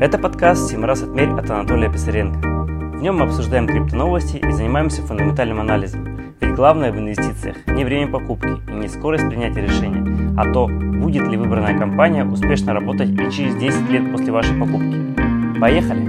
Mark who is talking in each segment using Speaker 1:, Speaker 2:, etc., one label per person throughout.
Speaker 1: Это подкаст «Семь раз отмерь» от Анатолия Писаренко. В нем мы обсуждаем криптоновости и занимаемся фундаментальным анализом. Ведь главное в инвестициях не время покупки и не скорость принятия решения, а то, будет ли выбранная компания успешно работать и через 10 лет после вашей покупки. Поехали!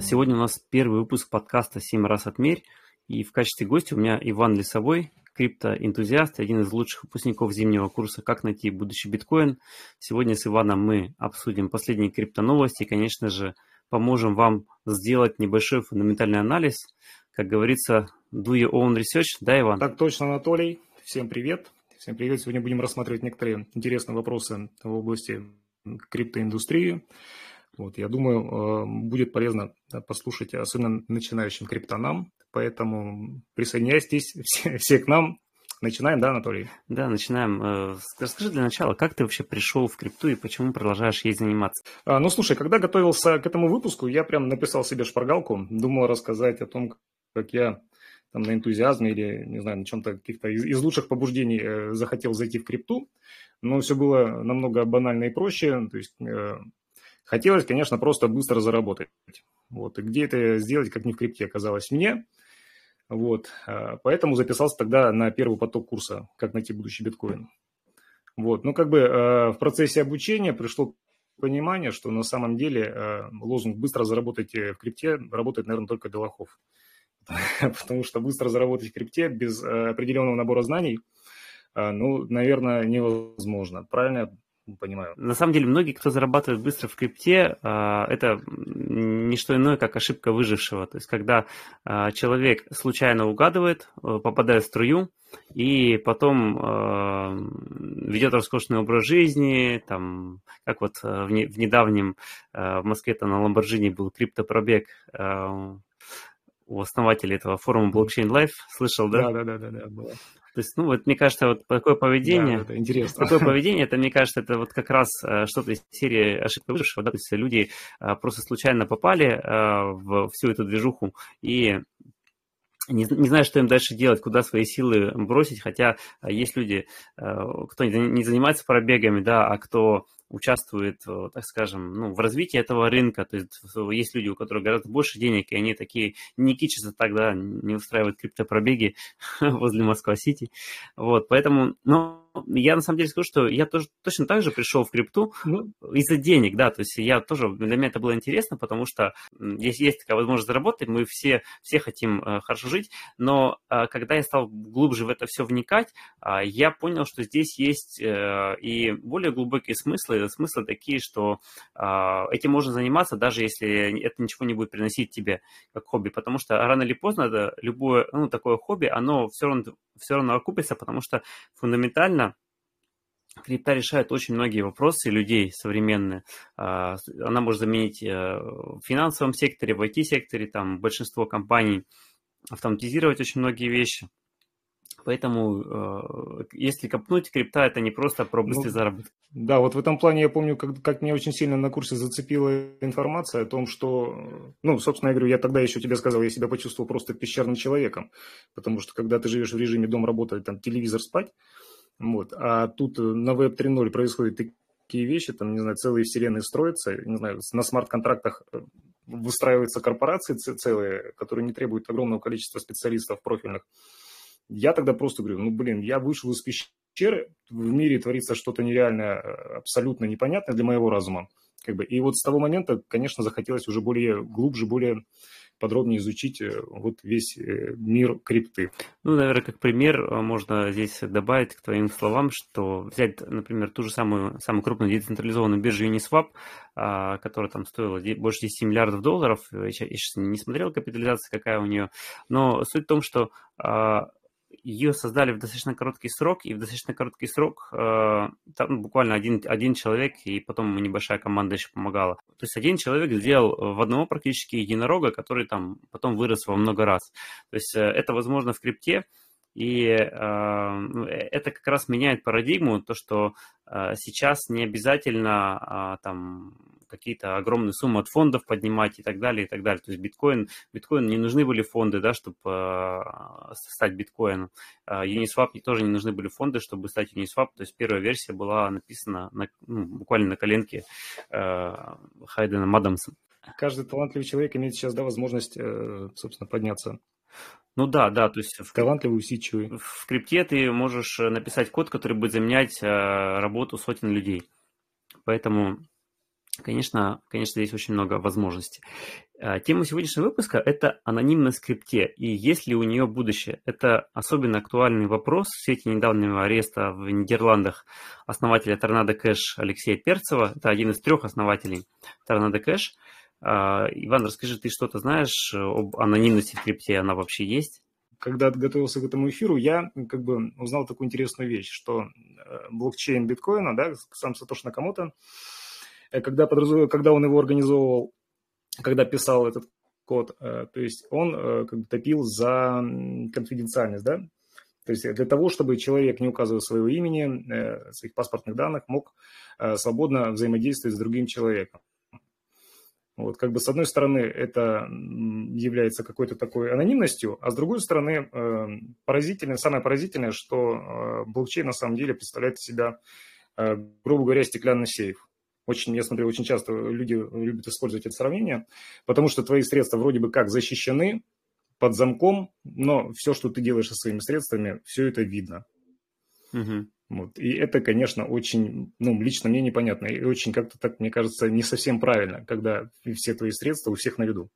Speaker 1: Сегодня у нас первый выпуск подкаста «Семь раз отмерь», и в качестве гостя у меня Иван Лисовой, криптоэнтузиаст, один из лучших выпускников зимнего курса «Как найти будущий биткоин». Сегодня с Иваном мы обсудим последние криптоновости и, конечно же, поможем вам сделать небольшой фундаментальный анализ. Как говорится, do your own research, да, Иван?
Speaker 2: Так точно, Анатолий. Всем привет. Всем привет. Сегодня будем рассматривать некоторые интересные вопросы в области криптоиндустрии. Вот, я думаю, э, будет полезно послушать, особенно начинающим криптонам. Поэтому присоединяйтесь все, все к нам. Начинаем, да, Анатолий?
Speaker 1: Да, начинаем. Э, расскажи для начала, как ты вообще пришел в крипту и почему продолжаешь ей заниматься?
Speaker 2: А, ну, слушай, когда готовился к этому выпуску, я прям написал себе шпаргалку, думал рассказать о том, как я там на энтузиазме или, не знаю, на чем-то каких-то из, из лучших побуждений э, захотел зайти в крипту, но все было намного банально и проще, то есть э, хотелось, конечно, просто быстро заработать. Вот, и где это сделать, как не в крипте оказалось мне – вот, а, поэтому записался тогда на первый поток курса «Как найти будущий биткоин». Вот, ну как бы а, в процессе обучения пришло понимание, что на самом деле а, лозунг «быстро заработать в крипте» работает, наверное, только для лохов. Потому что быстро заработать в крипте без определенного набора знаний, ну, наверное, невозможно. Правильно понимаю.
Speaker 1: На самом деле, многие, кто зарабатывает быстро в крипте, а, это не что иное, как ошибка выжившего. То есть, когда а, человек случайно угадывает, э, попадает в струю, и потом а, ведет роскошный образ жизни, там, как вот э, в, недавнем в Москве там на Ламборджини был криптопробег у основателя этого форума Blockchain Life, слышал, да?
Speaker 2: Да, да, да, да, да.
Speaker 1: То есть, ну, вот мне кажется, вот такое поведение, да,
Speaker 2: это интересно.
Speaker 1: такое поведение, это, мне кажется, это вот как раз э, что-то из серии ошибка выжившего, да, то есть люди э, просто случайно попали э, в всю эту движуху и не, не знаю, что им дальше делать, куда свои силы бросить, хотя есть люди, кто не занимается пробегами, да, а кто участвует, так скажем, ну, в развитии этого рынка. То есть есть люди, у которых гораздо больше денег, и они такие не кичатся тогда, не устраивают криптопробеги возле Москва-Сити. Вот, поэтому, ну, я на самом деле скажу, что я тоже точно так же пришел в крипту ну, из-за денег, да, то есть я тоже, для меня это было интересно, потому что если есть такая возможность заработать, мы все, все хотим э, хорошо жить, но э, когда я стал глубже в это все вникать, э, я понял, что здесь есть э, и более глубокие смыслы, смыслы такие, что э, этим можно заниматься, даже если это ничего не будет приносить тебе как хобби, потому что рано или поздно это любое, ну, такое хобби, оно все равно, все равно окупится, потому что фундаментально Крипта решает очень многие вопросы людей современные. А, она может заменить э, в финансовом секторе, в IT-секторе, там большинство компаний автоматизировать очень многие вещи. Поэтому, э, если копнуть, крипта это не просто про быстрый ну, заработок.
Speaker 2: Да, вот в этом плане я помню, как, как меня очень сильно на курсе зацепила информация о том, что, ну, собственно, я говорю, я тогда еще тебе сказал, я себя почувствовал просто пещерным человеком, потому что когда ты живешь в режиме дом работать, там телевизор спать, вот. А тут э, на Web 3.0 происходят такие вещи, там, не знаю, целые вселенные строятся, не знаю, на смарт-контрактах э, выстраиваются корпорации целые, которые не требуют огромного количества специалистов профильных. Я тогда просто говорю, ну, блин, я вышел из пещеры, в мире творится что-то нереальное, э, абсолютно непонятное для моего разума. Как бы. И вот с того момента, конечно, захотелось уже более глубже, более подробнее изучить э, вот весь э, мир крипты.
Speaker 1: Ну, наверное, как пример э, можно здесь добавить к твоим словам, что взять, например, ту же самую, самую крупную децентрализованную биржу Uniswap, а, которая там стоила больше 10 миллиардов долларов, я сейчас не смотрел капитализация, какая у нее, но суть в том, что а, ее создали в достаточно короткий срок, и в достаточно короткий срок э, там буквально один, один человек, и потом небольшая команда еще помогала. То есть один человек сделал в одного практически единорога, который там потом вырос во много раз. То есть э, это возможно в крипте, И ну, это как раз меняет парадигму, то, что сейчас не обязательно там какие-то огромные суммы от фондов поднимать и так далее, и так далее. То есть биткоин, биткоин не нужны были фонды, да, чтобы э, стать биткоином. Uh, Uniswap тоже не нужны были фонды, чтобы стать Uniswap. То есть первая версия была написана на, ну, буквально на коленке э, Хайдена Мадамса.
Speaker 2: Каждый талантливый человек имеет сейчас, да, возможность, э, собственно, подняться
Speaker 1: ну да, да, то есть
Speaker 2: в, талантливый, усидчивый.
Speaker 1: В крипте ты можешь написать код, который будет заменять э, работу сотен людей. Поэтому Конечно, конечно, здесь очень много возможностей. А, тема сегодняшнего выпуска – это анонимность скрипте и есть ли у нее будущее. Это особенно актуальный вопрос в свете недавнего ареста в Нидерландах основателя Торнадо Кэш Алексея Перцева. Это один из трех основателей Торнадо Кэш. А, Иван, расскажи, ты что-то знаешь об анонимности в крипте? Она вообще есть?
Speaker 2: Когда готовился к этому эфиру, я как бы узнал такую интересную вещь, что э, блокчейн биткоина, да, сам Сатош Накамото, Э, когда, подразум... когда он его организовывал, когда писал этот код, э, то есть он э, как бы топил за конфиденциальность, да, то есть для того, чтобы человек, не указывая своего имени, своих паспортных данных, мог свободно взаимодействовать с другим человеком. Вот, как бы с одной стороны это является какой-то такой анонимностью, а с другой стороны поразительное, самое поразительное, что блокчейн на самом деле представляет из себя, грубо говоря, стеклянный сейф. Очень, я смотрю, очень часто люди любят использовать это сравнение, потому что твои средства вроде бы как защищены под замком, но все, что ты делаешь со своими средствами, все это видно. Угу. Вот. И это, конечно, очень, ну, лично мне непонятно, и очень как-то так, мне кажется, не совсем правильно, когда все твои средства у всех на виду.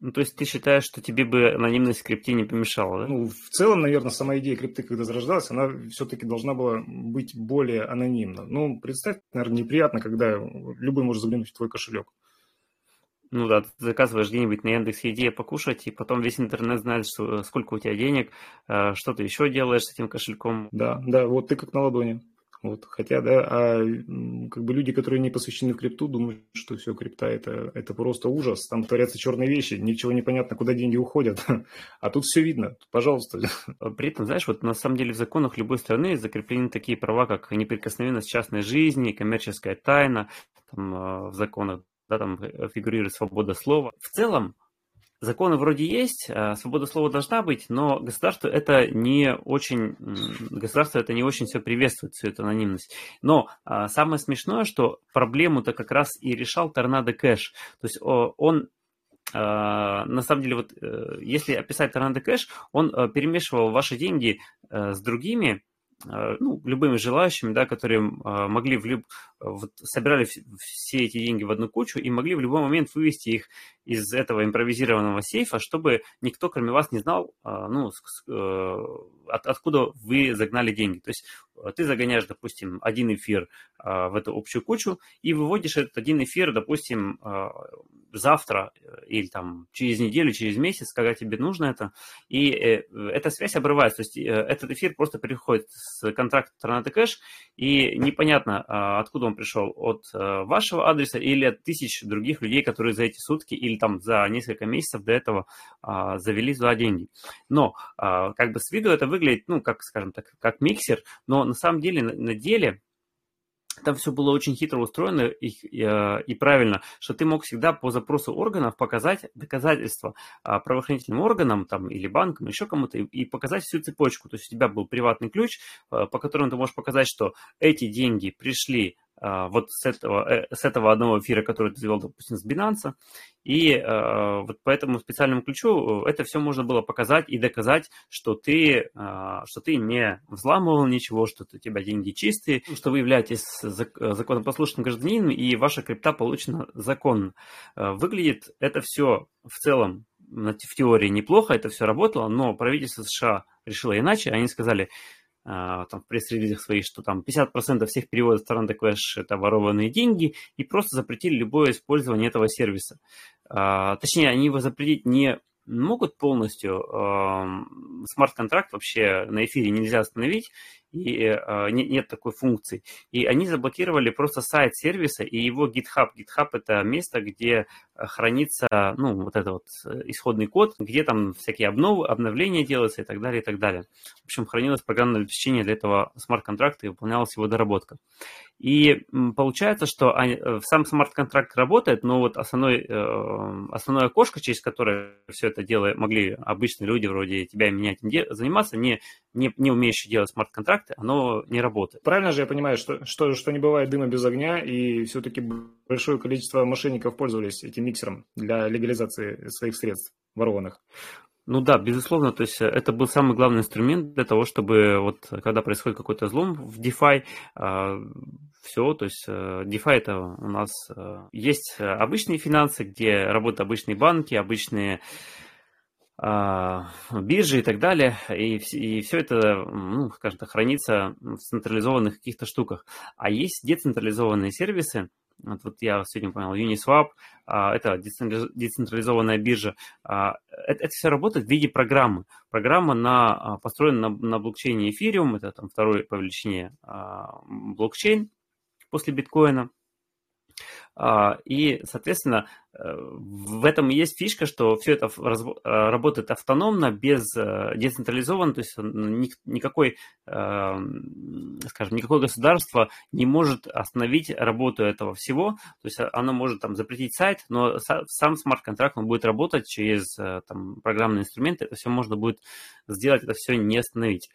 Speaker 1: Ну, то есть ты считаешь, что тебе бы анонимность в крипте не помешала, да?
Speaker 2: Ну, в целом, наверное, сама идея крипты, когда зарождалась, она все-таки должна была быть более анонимна. Ну, представь, наверное, неприятно, когда любой может заглянуть в твой кошелек.
Speaker 1: Ну да, ты заказываешь где-нибудь на Яндекс Еде покушать, и потом весь интернет знает, что, сколько у тебя денег, э, что ты еще делаешь с этим кошельком.
Speaker 2: Да, да, вот ты как на ладони. Вот, хотя, да, а как бы люди, которые не посвящены в крипту, думают, что все, крипта это, это просто ужас. Там творятся черные вещи, ничего не понятно, куда деньги уходят. А тут все видно, пожалуйста.
Speaker 1: При этом, знаешь, вот на самом деле в законах любой страны закреплены такие права, как неприкосновенность частной жизни, коммерческая тайна, там, а, в законах да, там фигурирует свобода слова. В целом, законы вроде есть, а свобода слова должна быть, но государство это не очень, государство это не очень все приветствует, всю эту анонимность. Но а, самое смешное, что проблему-то как раз и решал Торнадо Кэш. То есть он а, на самом деле, вот э, если описать Торнадо Кэш, он э, перемешивал ваши деньги э, с другими, ну, любыми желающими, да, которые могли в люб... вот, собирали все эти деньги в одну кучу и могли в любой момент вывести их из этого импровизированного сейфа, чтобы никто, кроме вас, не знал, а, ну, э, от, откуда вы загнали деньги. То есть э, ты загоняешь, допустим, один эфир а, в эту общую кучу и выводишь этот один эфир, допустим, а, завтра э, или там через неделю, через месяц, когда тебе нужно это, и эта связь обрывается. То есть этот эфир просто переходит с контракта Tornado Cash, и непонятно, откуда он пришел, от вашего адреса или от тысяч других людей, которые за эти сутки или там за несколько месяцев до этого а, завели за деньги. Но а, как бы с виду это выглядит, ну, как, скажем так, как миксер, но на самом деле, на, деле там все было очень хитро устроено и, и, а, и правильно, что ты мог всегда по запросу органов показать доказательства а, правоохранительным органам там, или банкам, еще кому-то, и, и показать всю цепочку. То есть у тебя был приватный ключ, а, по которому ты можешь показать, что эти деньги пришли вот с этого, э, с этого одного эфира, который ты завел, допустим, с Binance. И э, вот по этому специальному ключу это все можно было показать и доказать, что ты, э, что ты не взламывал ничего, что у тебя деньги чистые, что вы являетесь законопослушным гражданином, и ваша крипта получена законно. Выглядит это все в целом в теории неплохо, это все работало, но правительство США решило иначе. Они сказали, а, там, в пресс-релизах своих, что там 50% всех переводов стран Dash это ворованные деньги, и просто запретили любое использование этого сервиса. А, точнее, они его запретить не могут полностью. Смарт-контракт вообще на эфире нельзя остановить, и э, нет такой функции. И они заблокировали просто сайт сервиса и его GitHub. GitHub – это место, где хранится, ну, вот это вот исходный код, где там всякие обновы, обновления делаются и так далее, и так далее. В общем, хранилось программное обеспечение для этого смарт-контракта и выполнялась его доработка. И получается, что э, сам смарт-контракт работает, но вот основной, э, основное окошко, через которое все это дело могли обычные люди вроде тебя и меня заниматься, не, не, не умеющие делать смарт-контракты, оно не работает.
Speaker 2: Правильно же я понимаю, что, что, что не бывает дыма без огня, и все-таки большое количество мошенников пользовались этим миксером для легализации своих средств ворованных?
Speaker 1: Ну да, безусловно, то есть э, это был самый главный инструмент для того, чтобы вот когда происходит какой-то злом в DeFi, а, все, то есть э, DeFi это у нас э, есть обычные финансы, где работают обычные банки, обычные биржи и так далее, и, и все это, ну, скажем так, хранится в централизованных каких-то штуках. А есть децентрализованные сервисы, вот, вот я сегодня понял, Uniswap, а, это децентрализованная биржа. А, это, это все работает в виде программы. Программа на, а, построена на, на блокчейне Ethereum, это там второй по величине блокчейн после биткоина. А, и, соответственно, э, в этом и есть фишка, что все это э, работает автономно, без э, децентрализованно, то есть никакой, скажем, никакое государство не может остановить работу этого всего, то есть оно может там запретить сайт, но сам смарт-контракт он будет работать через там, программные инструменты, это все можно будет сделать, это все не остановить.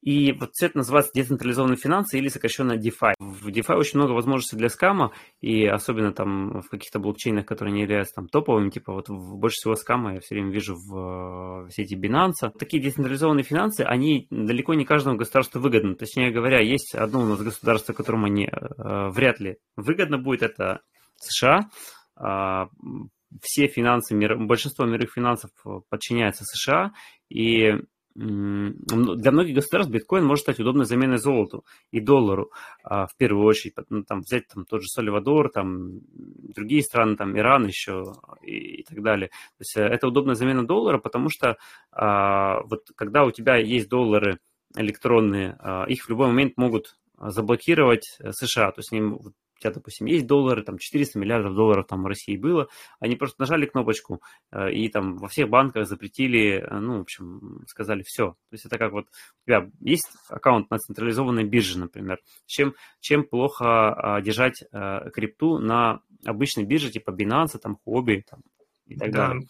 Speaker 1: И вот все это называется децентрализованные финансы или сокращенно DeFi. В DeFi очень много возможностей для скама, и особенно там в каких-то блокчейнах, которые не являются там топовыми, типа вот больше всего скама я все время вижу в, в сети Binance. Такие децентрализованные финансы, они далеко не каждому государству выгодны. Точнее говоря, есть одно у нас государство, которому они э, вряд ли выгодно будет, это США. Э, все финансы, мир, большинство мировых финансов подчиняется США, и для многих государств биткоин может стать удобной заменой золоту и доллару а, в первую очередь. Ну, там, взять там, тот же Сальвадор, там, другие страны, там, Иран еще и, и так далее. То есть э, это удобная замена доллара, потому что а, вот когда у тебя есть доллары электронные, а, их в любой момент могут заблокировать э, США. То есть они у тебя, допустим, есть доллары, там 400 миллиардов долларов там в России было, они просто нажали кнопочку э, и там во всех банках запретили, э, ну, в общем, сказали все. То есть это как вот у тебя есть аккаунт на централизованной бирже, например. Чем, чем плохо а, держать а, крипту на обычной бирже типа Binance, там, Huobi там, и так да. далее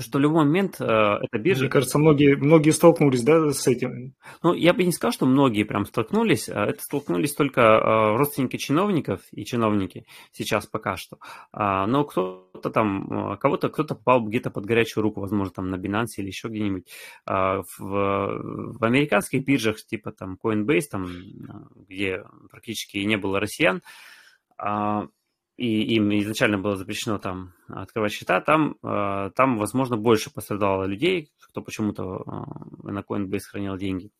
Speaker 1: что любой момент э, эта биржа...
Speaker 2: Мне кажется, многие, многие столкнулись, да, с этим?
Speaker 1: Ну, я бы не сказал, что многие прям столкнулись. А это столкнулись только э, родственники чиновников и чиновники сейчас пока что. А, но кто-то там, э, кого-то, кто-то попал где-то под горячую руку, возможно, там на Binance или еще где-нибудь. А, в, в американских биржах, типа там Coinbase, там, где практически не было россиян, а, и им изначально было запрещено там открывать счета, там, э, там возможно, больше пострадало людей, кто почему-то э, на Coinbase хранил деньги.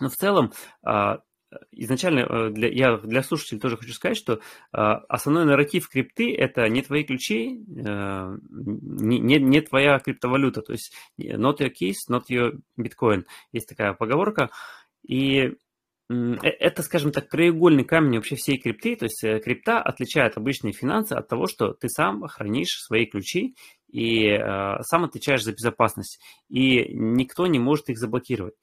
Speaker 1: Но в целом, э, изначально для, я для слушателей тоже хочу сказать, что основной нарратив крипты – это не твои ключи, не, не, не твоя криптовалюта, то есть not your keys, not your bitcoin. Есть такая поговорка, и это, скажем так, краеугольный камень вообще всей крипты. То есть э, крипта отличает обычные финансы от того, что ты сам хранишь свои ключи и э, сам отвечаешь за безопасность. И никто не может их заблокировать.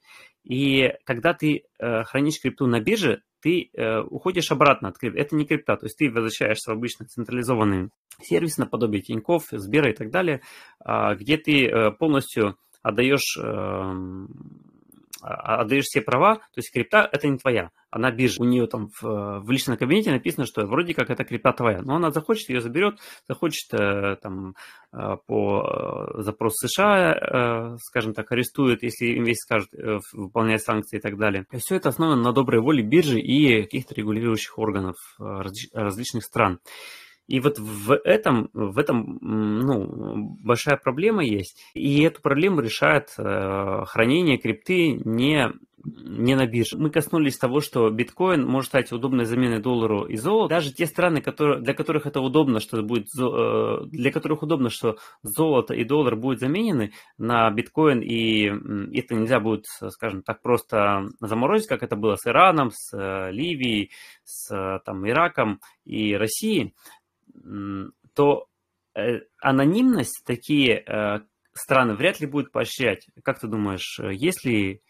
Speaker 1: И когда ты э, хранишь крипту на бирже, ты э, уходишь обратно от крипты. Это не крипта, то есть ты возвращаешься в обычный централизованный сервис наподобие Тинькофф, Сбера и так далее, э, где ты э, полностью отдаешь э, отдаешь все права, то есть крипта это не твоя, она биржа. У нее там в, в личном кабинете написано, что вроде как это крипта твоя, но она захочет, ее заберет, захочет э, там э, по э, запросу США, скажем так, арестует, если инвестор скажет выполнять санкции и так далее. И все это основано на доброй воле биржи и каких-то регулирующих органов различных стран. И вот в этом, в этом ну, большая проблема есть. И эту проблему решает э, хранение крипты не не на бирже. Мы коснулись того, что биткоин может стать удобной заменой доллару и золоту. Даже те страны, которые, для которых это удобно, что будет, э, для которых удобно, что золото и доллар будут заменены на биткоин, и это нельзя будет, скажем так, просто заморозить, как это было с Ираном, с э, Ливией, с там, Ираком и Россией, то э, анонимность такие страны вряд ли будут поощрять. Как ты думаешь, есть ли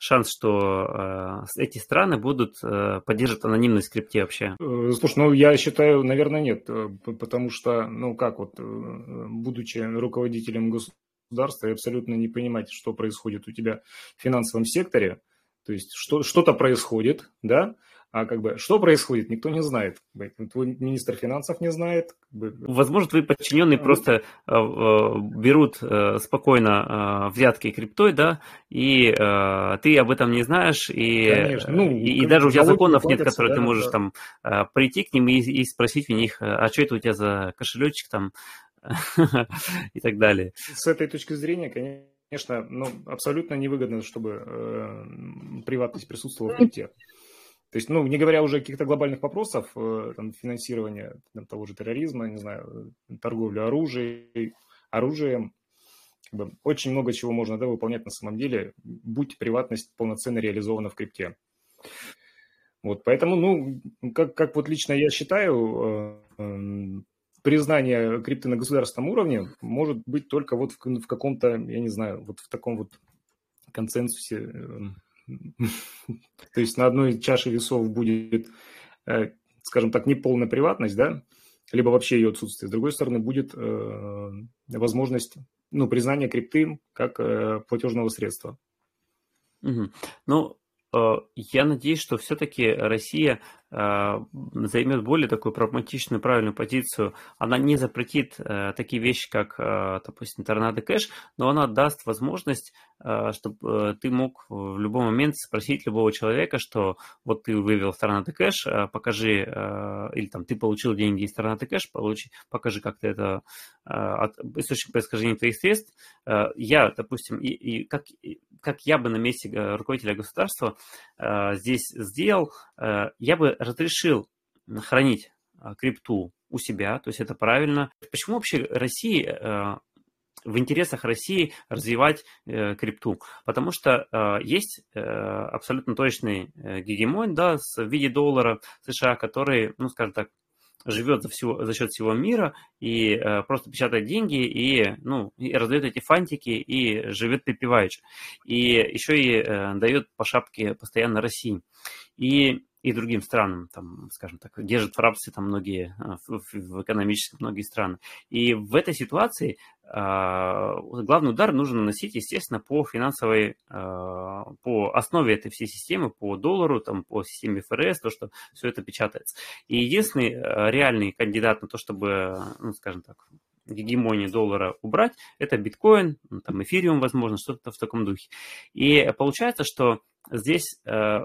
Speaker 1: шанс, что э, эти страны будут э, поддерживать анонимность в скрипте вообще?
Speaker 2: Э, слушай, ну я считаю, наверное, нет, э, потому что, ну как вот, э, будучи руководителем государства, и абсолютно не понимать, что происходит у тебя в финансовом секторе, то есть что, что-то происходит, да, а как бы что происходит, никто не знает. Твой министр финансов не знает. Как
Speaker 1: бы... Возможно, твои подчиненные а, просто э, э, берут э, спокойно э, взятки криптой, да, и э, ты об этом не знаешь, и, Конечно. Ну, и, и даже у тебя законов нет, которые да, ты можешь да. там э, прийти к ним и, и спросить у них, а что это у тебя за кошелечек там и так далее.
Speaker 2: С этой точки зрения, конечно, ну, абсолютно невыгодно, чтобы э, приватность присутствовала в крипте. То есть, ну, не говоря уже о каких-то глобальных вопросах, э, там, финансирования там, того же терроризма, не знаю, торговлю оружием, оружием, очень много чего можно да, выполнять на самом деле, будь приватность полноценно реализована в крипте. Вот, поэтому, ну, как, как вот лично я считаю, э, признание крипты на государственном уровне может быть только вот в, в каком-то, я не знаю, вот в таком вот консенсусе э, то есть на одной чаше весов будет, э, скажем так, неполная приватность, да, либо вообще ее отсутствие. С другой стороны, будет э, возможность ну, признания крипты как э, платежного средства.
Speaker 1: Угу. Ну, я надеюсь, что все-таки Россия займет более такую прагматичную, правильную позицию. Она не запретит э, такие вещи, как, э, допустим, торнадо кэш, но она даст возможность, э, чтобы ты мог в любой момент спросить любого человека, что вот ты вывел торнадо кэш, э, покажи, э, или там ты получил деньги из торнадо кэш, получи, покажи, как ты это э, от, источник происхождения твоих средств. Э, я, допустим, и, и как, как я бы на месте э, руководителя государства э, здесь сделал, э, я бы разрешил хранить а, крипту у себя, то есть это правильно. Почему вообще России э, в интересах России развивать э, крипту, потому что э, есть э, абсолютно точный э, гегемон, да, в виде доллара США, который, ну, скажем так, живет за, всего, за счет всего мира и э, просто печатает деньги и, ну, и раздает эти фантики и живет припеваючи. И еще и э, дает по шапке постоянно России. И и другим странам, там, скажем так, держат в рабстве там многие, а, в, в экономически многие страны. И в этой ситуации э, главный удар нужно наносить, естественно, по финансовой, э, по основе этой всей системы, по доллару, там, по системе ФРС, то, что все это печатается. И единственный реальный кандидат на то, чтобы, ну, скажем так, гегемонию доллара убрать, это биткоин, там эфириум, возможно, что-то в таком духе. И получается, что здесь э,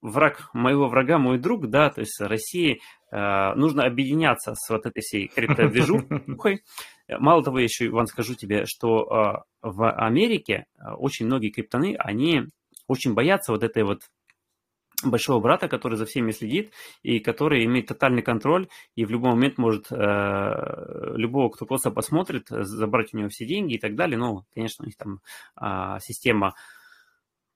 Speaker 1: враг моего врага мой друг, да, то есть России э, нужно объединяться с вот этой всей криптодвижухой. Мало того, еще, Иван, скажу тебе, что э, в Америке э, очень многие криптоны, они очень боятся вот этой вот большого брата, который за всеми следит и который имеет тотальный контроль и в любой момент может э, любого, кто просто посмотрит, забрать у него все деньги и так далее. Ну, конечно, у них там э, система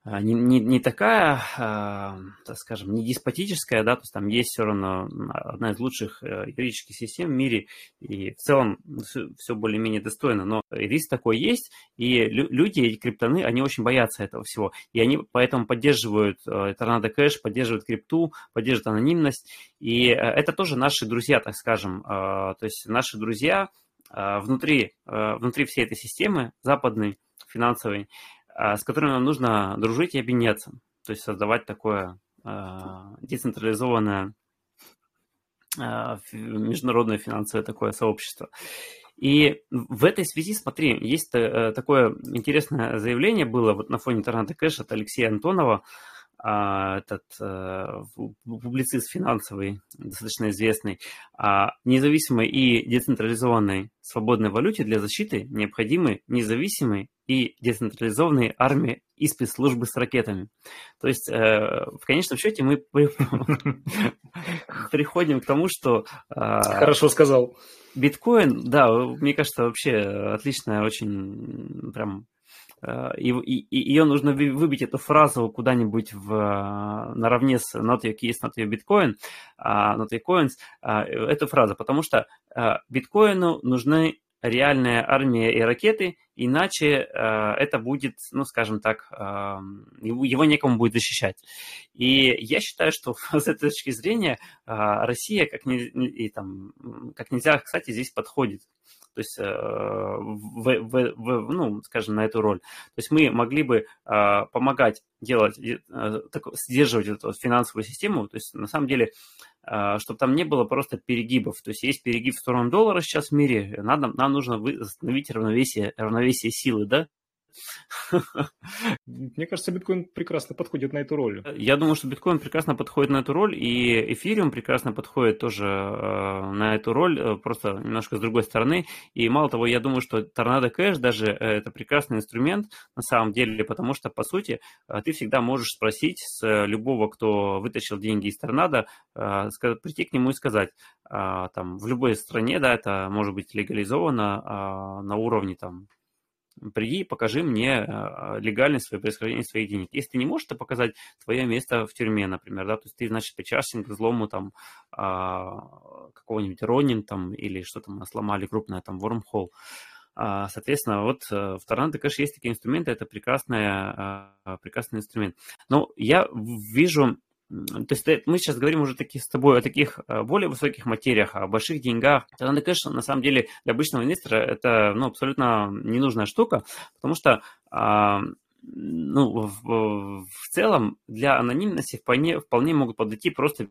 Speaker 1: не, не, не такая, э, так скажем, не деспотическая, да, то есть там есть все равно одна из лучших э, юридических систем в мире, и в целом все, более-менее достойно, но риск такой есть, и лю- люди, эти криптоны, они очень боятся этого всего, и они поэтому поддерживают э, Торнадо Кэш, поддерживают крипту, поддерживают анонимность, и э, это тоже наши друзья, так скажем, э, то есть наши друзья э, внутри, э, внутри всей этой системы западной, финансовой, а, с которыми нам нужно дружить и объединяться. То есть создавать такое а, децентрализованное а, международное финансовое такое сообщество. И в этой связи, смотри, есть э, такое интересное заявление было вот на фоне Торнадо Кэш от Алексея Антонова. А, этот а, публицист финансовый, достаточно известный, а, независимой и децентрализованной свободной валюте для защиты необходимы независимые и децентрализованные армии и спецслужбы с ракетами. То есть, э, в конечном счете, мы приходим к тому, что...
Speaker 2: Хорошо сказал.
Speaker 1: Биткоин, да, мне кажется, вообще отличная, очень прям Э, и, и, ее нужно выбить эту фразу куда-нибудь в, э, наравне с not your keys, not your bitcoin, uh, not your coins, uh, эту фразу, потому что биткоину нужны реальная армия и ракеты, иначе э, это будет, ну, скажем так, э, его некому будет защищать. И я считаю, что с этой точки зрения э, Россия как, не, и, там, как нельзя, кстати, здесь подходит то есть, э, в, в, в, ну, скажем, на эту роль. То есть мы могли бы э, помогать делать, э, сдерживать эту финансовую систему, то есть на самом деле, чтобы там не было просто перегибов. То есть есть перегиб в сторону доллара сейчас в мире, надо, нам нужно восстановить равновесие, равновесие силы, да,
Speaker 2: мне кажется, биткоин прекрасно подходит на эту роль.
Speaker 1: Я думаю, что биткоин прекрасно подходит на эту роль, и эфириум прекрасно подходит тоже э, на эту роль, э, просто немножко с другой стороны. И мало того, я думаю, что Торнадо Кэш даже э, это прекрасный инструмент на самом деле, потому что, по сути, ты всегда можешь спросить с любого, кто вытащил деньги из Торнадо, прийти к нему и сказать, там, в любой стране, да, это может быть легализовано на уровне там приди и покажи мне а, легальность своего происхождения своих денег. Если ты не можешь это показать, твое место в тюрьме, например, да, то есть ты, значит, причастен к взлому там а, какого-нибудь Ронин там или что там сломали крупное, там, Wormhole. А, соответственно, вот э, в Торнадо, конечно, есть такие инструменты, это прекрасный, прекрасный инструмент. Но я вижу то есть мы сейчас говорим уже таки, с тобой о таких э, более высоких материях, о больших деньгах. Тогда конечно, на самом деле для обычного инвестора это ну, абсолютно ненужная штука, потому что а, ну, в, в целом для анонимности вполне, вполне могут подойти просто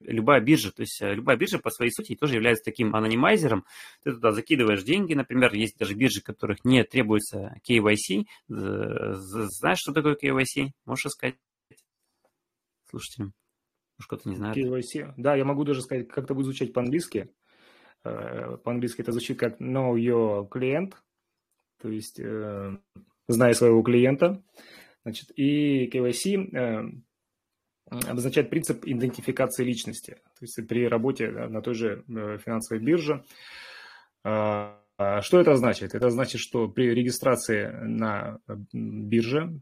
Speaker 1: любая биржа. То есть э, любая биржа по своей сути тоже является таким анонимайзером. Ты туда закидываешь деньги, например, есть даже биржи, которых не требуется KYC. Знаешь, что такое KYC? Можешь сказать? Слушателям? Может, кто-то не знает.
Speaker 2: KYC. Да, я могу даже сказать, как это будет звучать по-английски. Э, по-английски это звучит как know your client, то есть э, зная своего клиента. Значит, и KYC э, обозначает принцип идентификации личности. То есть при работе на той же финансовой бирже. А, что это значит? Это значит, что при регистрации на бирже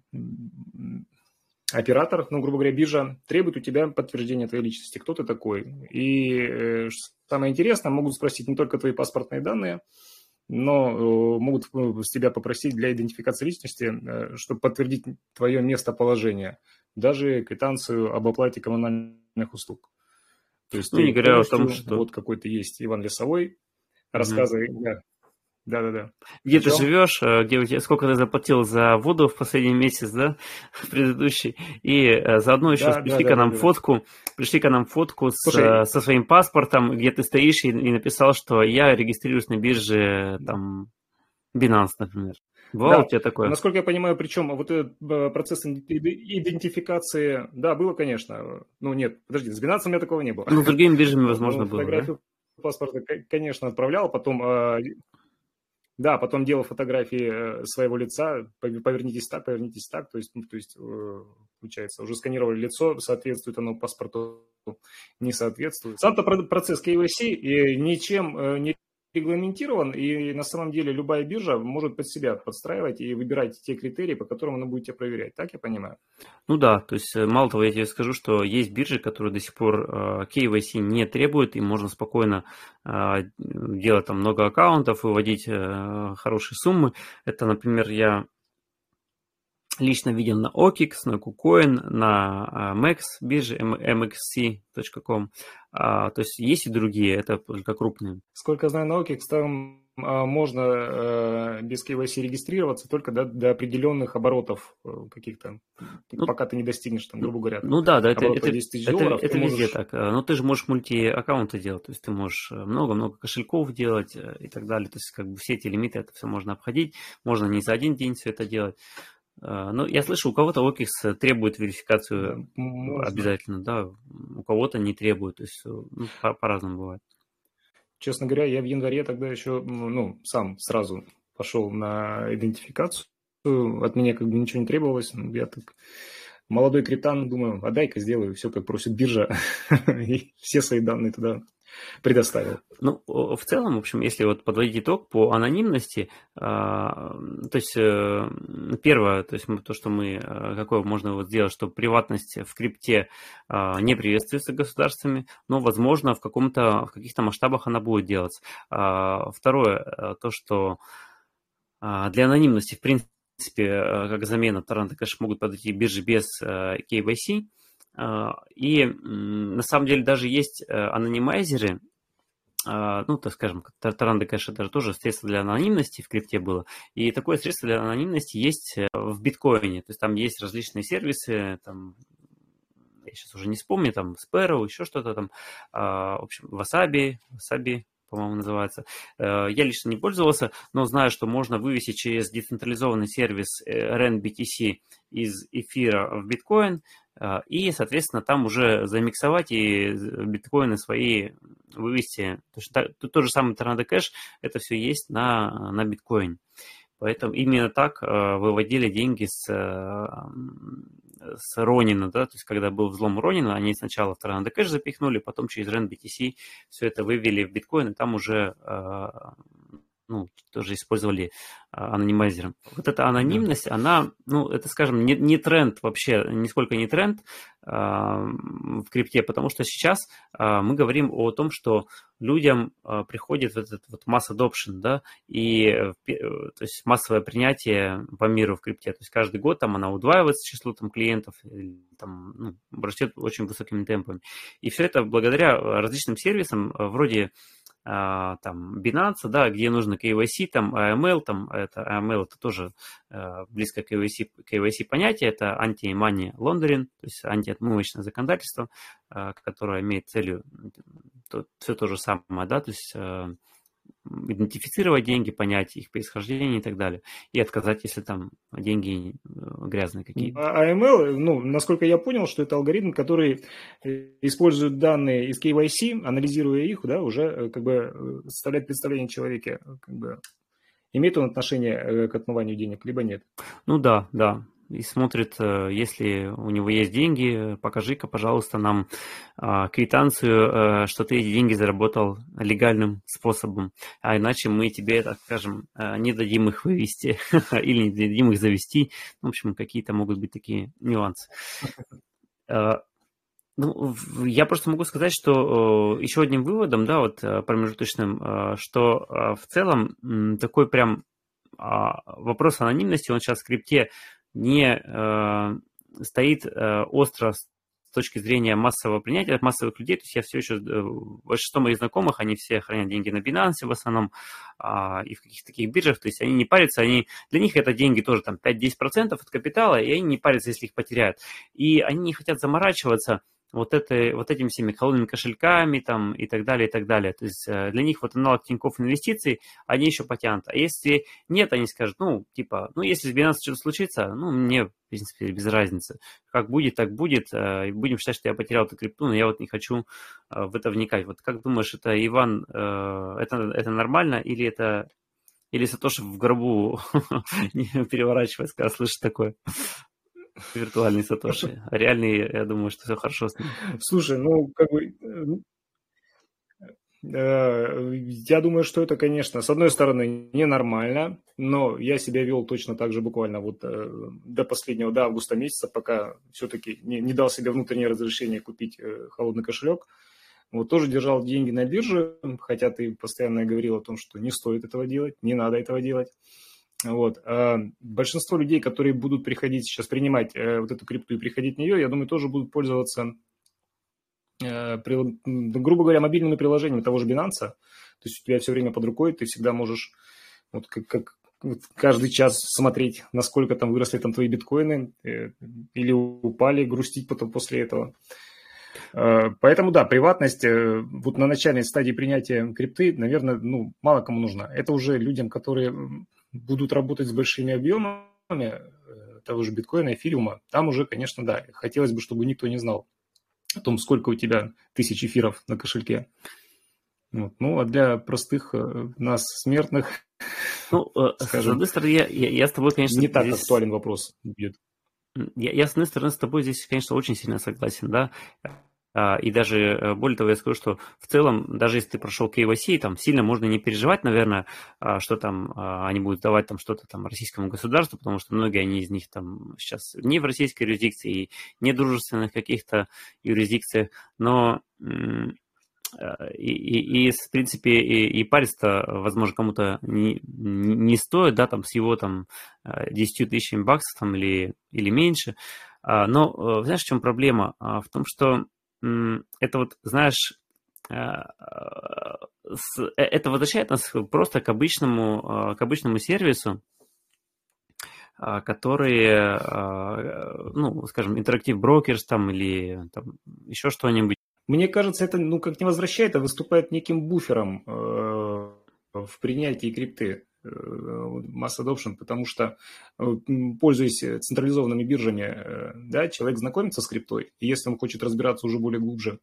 Speaker 2: оператор, ну, грубо говоря, биржа требует у тебя подтверждения твоей личности, кто ты такой. И э, самое интересное, могут спросить не только твои паспортные данные, но э, могут э, с тебя попросить для идентификации личности, чтобы подтвердить твое местоположение, даже квитанцию об оплате коммунальных услуг.
Speaker 1: То есть ну, не говоря о том,
Speaker 2: что... Вот какой-то есть Иван Лесовой, рассказывает, mm-hmm. Да, да-да-да.
Speaker 1: Где Причем... ты живешь, э, где у тебя, сколько ты заплатил за воду в последний месяц, да, в предыдущий, и э, заодно еще да, пришли да, да, нам да, фотку, пришли ка нам фотку с, Слушай, э, со своим паспортом, где ты стоишь и, и написал, что я регистрируюсь на бирже, там, Binance, например. Бывало да. у тебя такое?
Speaker 2: Насколько я понимаю, причем вот этот процесс идентификации, да, было, конечно. Ну, нет, подожди, с Binance у меня такого не было.
Speaker 1: Ну, с другими биржами, возможно, ну, было,
Speaker 2: да? паспорта, конечно, отправлял, потом да, потом делал фотографии э, своего лица, повернитесь так, повернитесь так, то есть, ну, то есть э, получается, уже сканировали лицо, соответствует оно паспорту, не соответствует. Сам-то процесс KYC ничем э, не регламентирован, и на самом деле любая биржа может под себя подстраивать и выбирать те критерии, по которым она будет тебя проверять. Так я понимаю?
Speaker 1: Ну да, то есть э, мало того, я тебе скажу, что есть биржи, которые до сих пор э, KYC не требуют, и можно спокойно э, делать там много аккаунтов, выводить хорошие суммы. Это, например, я лично видел на OKX, на KuCoin, на Max бирже mxc.com. То есть есть и другие, это только крупные.
Speaker 2: Сколько знаю на OKX, там а, можно э, без KYC регистрироваться только до, до определенных оборотов э, каких-то, ну, пока ты не достигнешь, там, грубо говоря.
Speaker 1: Ну да, да, это, это, это, долларов, это везде можешь... так. Э, но ты же можешь мульти-аккаунты делать, то есть ты можешь много-много кошельков делать и так далее. То есть как бы все эти лимиты, это все можно обходить. Можно не за один день все это делать. Ну, я слышу, у кого-то OKX требует верификацию Можно. обязательно, да, у кого-то не требует, то есть ну, по- по-разному бывает.
Speaker 2: Честно говоря, я в январе тогда еще, ну, сам сразу пошел на идентификацию, от меня как бы ничего не требовалось, я так молодой криптан, думаю, а дай-ка сделаю все, как просит биржа, и все свои данные туда предоставил.
Speaker 1: Ну, в целом, в общем, если вот подводить итог по анонимности, а, то есть э, первое, то есть то, что мы, э, какое можно вот сделать, что приватность в крипте а, не приветствуется государствами, но, возможно, в, каком-то, в каких-то масштабах она будет делаться. А, второе, э, то, что для анонимности, в принципе, как замена Таранта Кэш могут подойти биржи без KYC, и на самом деле даже есть э, анонимайзеры, а, ну, так скажем, Таранда, конечно, даже тоже средство для анонимности в крипте было. И такое средство для анонимности есть э, в биткоине. То есть там есть различные сервисы, там, я сейчас уже не вспомню, там, Sparrow, еще что-то там, а, в общем, Wasabi, Wasabi, по-моему, называется. Э, я лично не пользовался, но знаю, что можно вывесить через децентрализованный сервис RenBTC из эфира в биткоин, а, и, соответственно, там уже замиксовать и биткоины свои вывести. То, то, же самое Tornado Cash, это все есть на, на биткоин. Поэтому именно так э, выводили деньги с, э, с Ронина, да, то есть когда был взлом Ронина, они сначала в Tornado Cash запихнули, потом через RenBTC все это вывели в биткоин, и там уже э, ну, тоже использовали а, анонимайзером. Вот эта анонимность, да. она, ну, это, скажем, не, не тренд вообще, нисколько не тренд а, в крипте, потому что сейчас а, мы говорим о том, что людям а, приходит вот этот вот масс adoption, да, и э, то есть массовое принятие по миру в крипте. То есть каждый год там она удваивается число там клиентов, там, ну, растет очень высокими темпами. И все это благодаря различным сервисам вроде а, там Binance, да, где нужно KYC, там AML, там это AML это тоже э, близко к KYC, KYC понятие, это anti-money laundering, то есть антиотмывочное законодательство, э, которое имеет целью то, все то же самое, да, то есть идентифицировать деньги, понять их происхождение и так далее. И отказать, если там деньги э, грязные какие-то.
Speaker 2: А AML, ну, насколько я понял, что это алгоритм, который э, использует данные из KYC, анализируя их, да, уже э, как бы составляет представление человеке, как бы имеет он отношение к отмыванию денег, либо нет.
Speaker 1: Ну да, да и смотрит, э, если у него есть деньги, покажи-ка, пожалуйста, нам а, квитанцию, э, что ты эти деньги заработал легальным способом, а иначе мы тебе, так скажем, э, не дадим их вывести или не дадим их завести. В общем, какие-то могут быть такие нюансы. Ну, я просто могу сказать, что еще одним выводом, да, вот промежуточным, что в целом такой прям а, вопрос анонимности, он сейчас в скрипте не э, стоит э, остро с точки зрения массового принятия, массовых людей, то есть я все еще, э, большинство моих знакомых, они все хранят деньги на Binance в основном а, и в каких-то таких биржах, то есть они не парятся, они, для них это деньги тоже там 5-10% от капитала, и они не парятся, если их потеряют. И они не хотят заморачиваться, вот, это, вот этими всеми холодными кошельками там, и так далее, и так далее. То есть э, для них вот аналог Тинькофф инвестиций, они еще потянут. А если нет, они скажут, ну, типа, ну, если с Binance что-то случится, ну, мне, в принципе, без разницы. Как будет, так будет. Э, будем считать, что я потерял эту крипту, но я вот не хочу э, в это вникать. Вот как думаешь, это, Иван, это, это нормально или это или Сатоши в гробу переворачивается, когда слышит такое? Виртуальный Сатоши. А реальный, я думаю, что все хорошо с ним.
Speaker 2: Слушай, ну, как бы... Э, я думаю, что это, конечно, с одной стороны, ненормально, но я себя вел точно так же буквально вот э, до последнего, до августа месяца, пока все-таки не, не дал себе внутреннее разрешение купить э, холодный кошелек. Вот тоже держал деньги на бирже, хотя ты постоянно говорил о том, что не стоит этого делать, не надо этого делать. Вот. А большинство людей, которые будут приходить сейчас принимать э, вот эту крипту и приходить в нее, я думаю, тоже будут пользоваться, э, грубо говоря, мобильными приложениями того же Binance. То есть у тебя все время под рукой, ты всегда можешь вот как, как каждый час смотреть, насколько там выросли там твои биткоины э, или упали, грустить потом после этого. Поэтому, да, приватность вот на начальной стадии принятия крипты, наверное, ну, мало кому нужна. Это уже людям, которые будут работать с большими объемами, э, того же биткоина, эфириума, там уже, конечно, да, хотелось бы, чтобы никто не знал о том, сколько у тебя тысяч эфиров на кошельке. Вот. Ну, а для простых э, нас, смертных,
Speaker 1: ну, скажем, с одной стороны, я, я, я с тобой, конечно,
Speaker 2: не так здесь... актуален вопрос будет.
Speaker 1: Я, я, с одной стороны, с тобой здесь, конечно, очень сильно согласен, да. А, и даже, э, более того, я скажу, что в целом, даже если ты прошел KYC, там сильно можно не переживать, наверное, а, что там а, они будут давать там что-то там российскому государству, потому что многие они из них там сейчас не в российской юрисдикции, и не дружественных каких-то юрисдикциях, но и, и, и, в принципе, и, и париться возможно, кому-то не, не стоит, да, там, с его, там, 10 тысячами баксов, там, или, или меньше. Но, э, знаешь, в чем проблема? В том, что это вот, знаешь, э, э, это возвращает нас просто к обычному, э, к обычному сервису, который, ну, скажем, Interactive Brokers там или там еще что-нибудь.
Speaker 2: Мне кажется, это, ну, как не возвращает, а выступает неким буфером в принятии крипты масс adoption, потому что, пользуясь централизованными биржами, да, человек знакомится с криптой, и если он хочет разбираться уже более глубже,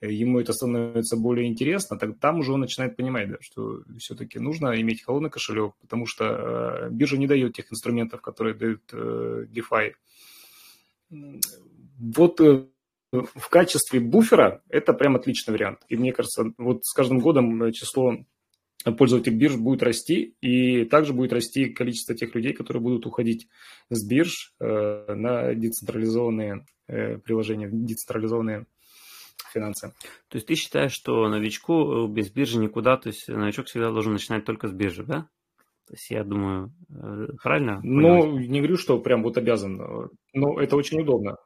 Speaker 2: ему это становится более интересно, так там уже он начинает понимать, да, что все-таки нужно иметь холодный кошелек, потому что биржа не дает тех инструментов, которые дают DeFi. Вот э, в качестве буфера это прям отличный вариант. И мне кажется, вот с каждым годом число пользователь бирж будет расти, и также будет расти количество тех людей, которые будут уходить с бирж э, на децентрализованные э, приложения, децентрализованные финансы.
Speaker 1: То есть ты считаешь, что новичку без биржи никуда, то есть новичок всегда должен начинать только с биржи, да? То есть я думаю, э, правильно?
Speaker 2: Ну, не говорю, что прям вот обязан, но это очень удобно.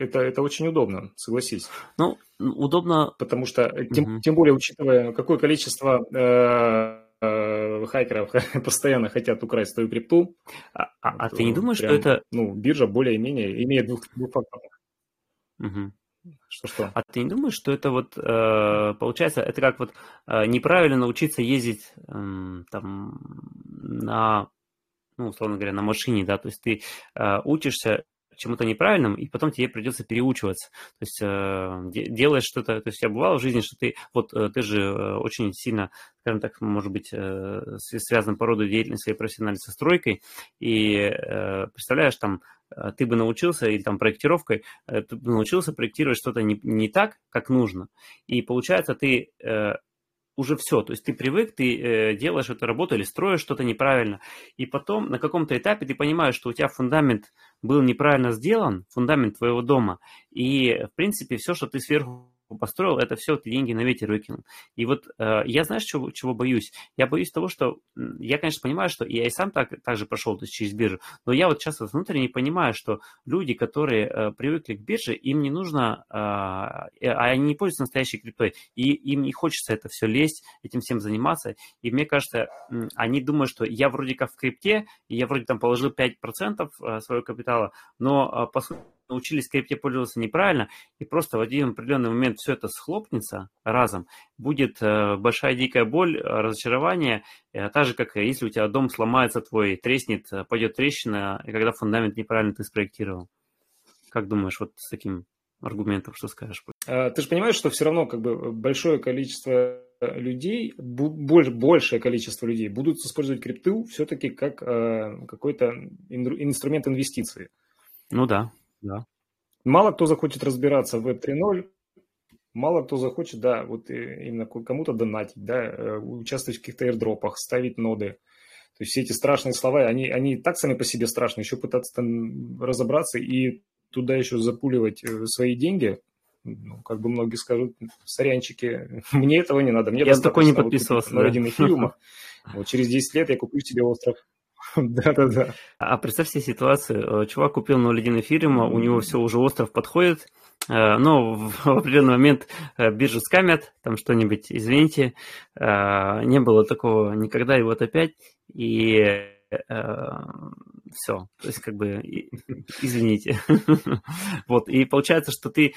Speaker 2: Это, это очень удобно, согласись.
Speaker 1: Ну, удобно.
Speaker 2: Потому что, э, тем, угу. тем более, учитывая, какое количество э, э, хайкеров постоянно хотят украсть твою крипту.
Speaker 1: А, а, а ты не думаешь, прям, что это...
Speaker 2: Ну, биржа более-менее имеет двух, двухфакторных.
Speaker 1: Угу. Что-что? А ты не думаешь, что это вот, э, получается, это как вот э, неправильно научиться ездить э, там на, ну, условно говоря, на машине, да, то есть ты э, учишься чему-то неправильному, и потом тебе придется переучиваться. То есть э, делаешь что-то, то есть у тебя бывало в жизни, что ты, вот э, ты же э, очень сильно, скажем так, может быть, э, связан по роду деятельности своей профессиональной со стройкой, и э, представляешь, там, э, ты бы научился, или там проектировкой, э, ты бы научился проектировать что-то не, не так, как нужно. И получается, ты э, уже все. То есть ты привык, ты э, делаешь эту работу или строишь что-то неправильно. И потом на каком-то этапе ты понимаешь, что у тебя фундамент был неправильно сделан, фундамент твоего дома. И, в принципе, все, что ты сверху построил, это все ты деньги на ветер выкинул. И вот э, я, знаешь, чего, чего боюсь? Я боюсь того, что я, конечно, понимаю, что я и сам так, так же прошел то есть через биржу, но я вот вот внутренне понимаю, что люди, которые э, привыкли к бирже, им не нужно, э, а они не пользуются настоящей криптой, и им не хочется это все лезть, этим всем заниматься. И мне кажется, они думают, что я вроде как в крипте, я вроде там положил 5% э, своего капитала, но э, по сути научились крипте пользоваться неправильно, и просто в один определенный момент все это схлопнется разом, будет э, большая дикая боль, э, разочарование, э, так же, как если у тебя дом сломается твой, треснет, пойдет трещина, и когда фундамент неправильно ты спроектировал. Как думаешь, вот с таким аргументом, что скажешь?
Speaker 2: А, ты же понимаешь, что все равно как бы большое количество людей, больше, большее количество людей будут использовать крипту все-таки как какой-то инструмент инвестиции.
Speaker 1: Ну да. Да.
Speaker 2: Мало кто захочет разбираться в Web 3.0, мало кто захочет, да, вот именно кому-то донатить, да, э, участвовать в каких-то airdropах, ставить ноды. То есть все эти страшные слова, они, они так сами по себе страшны, еще пытаться там разобраться и туда еще запуливать э, свои деньги, ну, как бы многие скажут, сорянчики, мне этого не надо. Мне
Speaker 1: я такой не подписывался.
Speaker 2: На родинных фильмах. Вот через 10 лет я куплю себе остров. Да-да-да.
Speaker 1: А представь себе ситуацию. Э, чувак купил на ледяной фирма, у него все уже остров подходит, э, но в определенный момент э, биржу скамят, там что-нибудь, извините, не было такого никогда, и вот опять, и все, то есть как бы извините. вот, и получается, что ты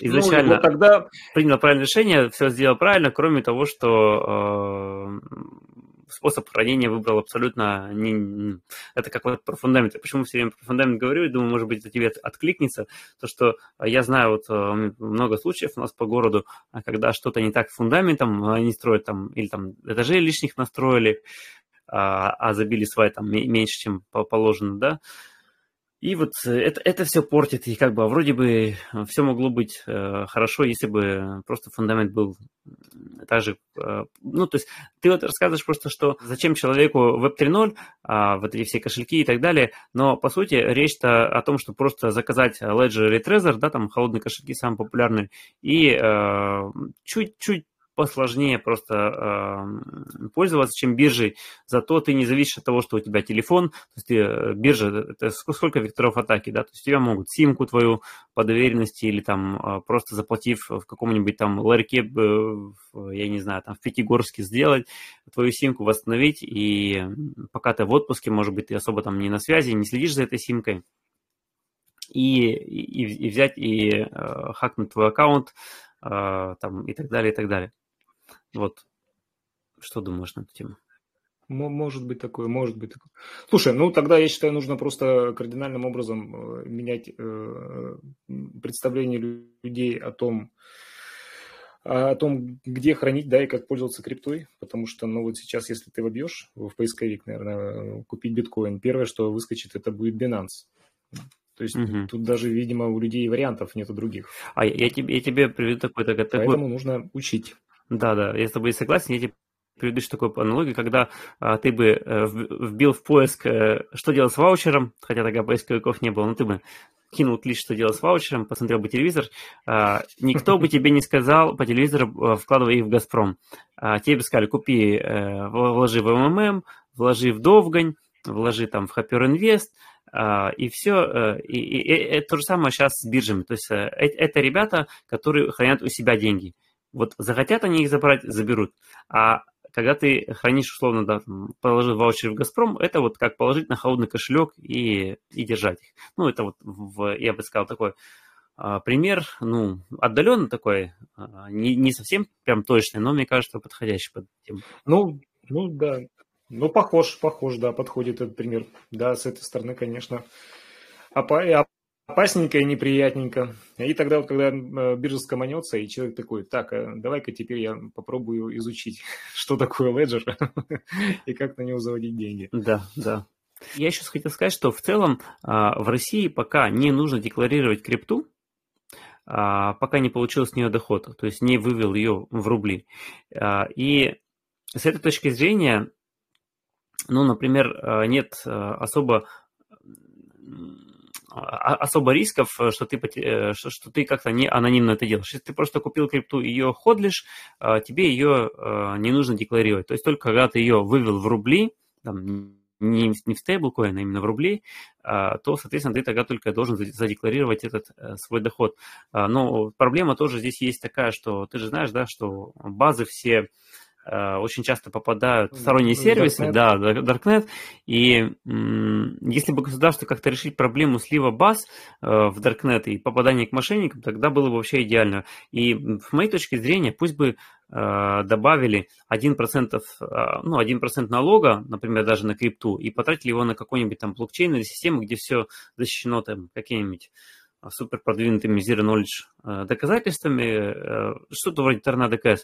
Speaker 1: изначально ну, тогда... принял правильное решение, все сделал правильно, кроме того, что способ хранения выбрал абсолютно не... Это как вот про фундамент. Я почему все время про фундамент говорю, и думаю, может быть, это тебе откликнется. То, что я знаю вот э, много случаев у нас по городу, когда что-то не так с фундаментом, они строят там, или там этажей лишних настроили, а, а забили свай там меньше, чем положено, да, и вот э, это, это все портит, и как бы а вроде бы все могло быть э, хорошо, если бы просто фундамент был также, э, ну, то есть ты вот рассказываешь просто, что зачем человеку Web 3.0, а, вот эти все кошельки и так далее, но по сути речь-то о том, что просто заказать Ledger или Trezor, да, там холодные кошельки самые популярные, и э, чуть-чуть посложнее просто э, пользоваться, чем биржей. Зато ты не зависишь от того, что у тебя телефон, то есть ты, э, биржа, это сколько векторов атаки, да, то есть тебя могут симку твою по доверенности или там э, просто заплатив в каком-нибудь там ларьке, э, я не знаю, там в Пятигорске сделать, твою симку восстановить, и пока ты в отпуске, может быть, ты особо там не на связи, не следишь за этой симкой, и, и, и взять и э, хакнуть твой аккаунт, э, там, и так далее, и так далее. Вот. Что думаешь на эту тему?
Speaker 2: Может быть такое, может быть такое. Слушай, ну тогда я считаю, нужно просто кардинальным образом э, менять э, представление людей о том, о том, где хранить, да, и как пользоваться криптой, потому что, ну, вот сейчас, если ты вобьешь в поисковик, наверное, купить биткоин, первое, что выскочит, это будет Binance. То есть угу. тут даже, видимо, у людей вариантов нету других.
Speaker 1: А я тебе, я тебе приведу такой, такой...
Speaker 2: Поэтому нужно учить.
Speaker 1: Да, да, я с тобой согласен. Я тебе приведу такую аналогию, когда а, ты бы а, вбил в поиск, а, что делать с ваучером, хотя тогда поисковиков не было, но ты бы кинул клич, что делать с ваучером, посмотрел бы телевизор, а, никто бы тебе не сказал по телевизору, вкладывай их в «Газпром». А, тебе бы сказали, купи, а, вложи в МММ, вложи в Довгань, вложи там в Хапер Инвест, и все. И, и, и, и то же самое сейчас с биржами. То есть это ребята, которые хранят у себя деньги – вот захотят они их забрать, заберут. А когда ты хранишь, условно, да, положил ваучер в «Газпром», это вот как положить на холодный кошелек и, и держать их. Ну, это вот, в, я бы сказал, такой а, пример, ну, отдаленно такой, а, не, не совсем прям точный, но, мне кажется, подходящий под тему.
Speaker 2: Ну, ну, да. Ну, похож, похож, да, подходит этот пример. Да, с этой стороны, конечно. Опасненько и неприятненько. И тогда вот, когда э, биржа скоманется, и человек такой, так, а давай-ка теперь я попробую изучить, что такое Ledger и как на него заводить деньги.
Speaker 1: Да, да. Я еще хотел сказать, что в целом а, в России пока не нужно декларировать крипту, а, пока не получил с нее доход, то есть не вывел ее в рубли. А, и с этой точки зрения, ну, например, нет особо особо рисков, э, что ты, э, что, ты как-то не анонимно это делаешь. Если ты просто купил крипту и ее ходлишь, а, тебе ее э, не нужно декларировать. То есть только когда ты ее вывел в рубли, там, не, не в стейблкоин, а именно в рубли, то, соответственно, ты тогда только должен задекларировать этот свой доход. Но проблема тоже здесь есть такая, что ты же знаешь, да, что базы все Э, очень часто попадают в сторонние сервисы, Darknet. да, Darknet, и если бы государство как-то решить проблему слива баз э, в Darknet и попадания к мошенникам, тогда было бы вообще идеально. И в моей точке зрения, пусть бы э, добавили 1%, ну, 1% налога, например, даже на крипту, и потратили его на какой-нибудь там блокчейн или систему, где все защищено там какими-нибудь супер продвинутыми Zero Knowledge доказательствами, что-то вроде Tornado Cash,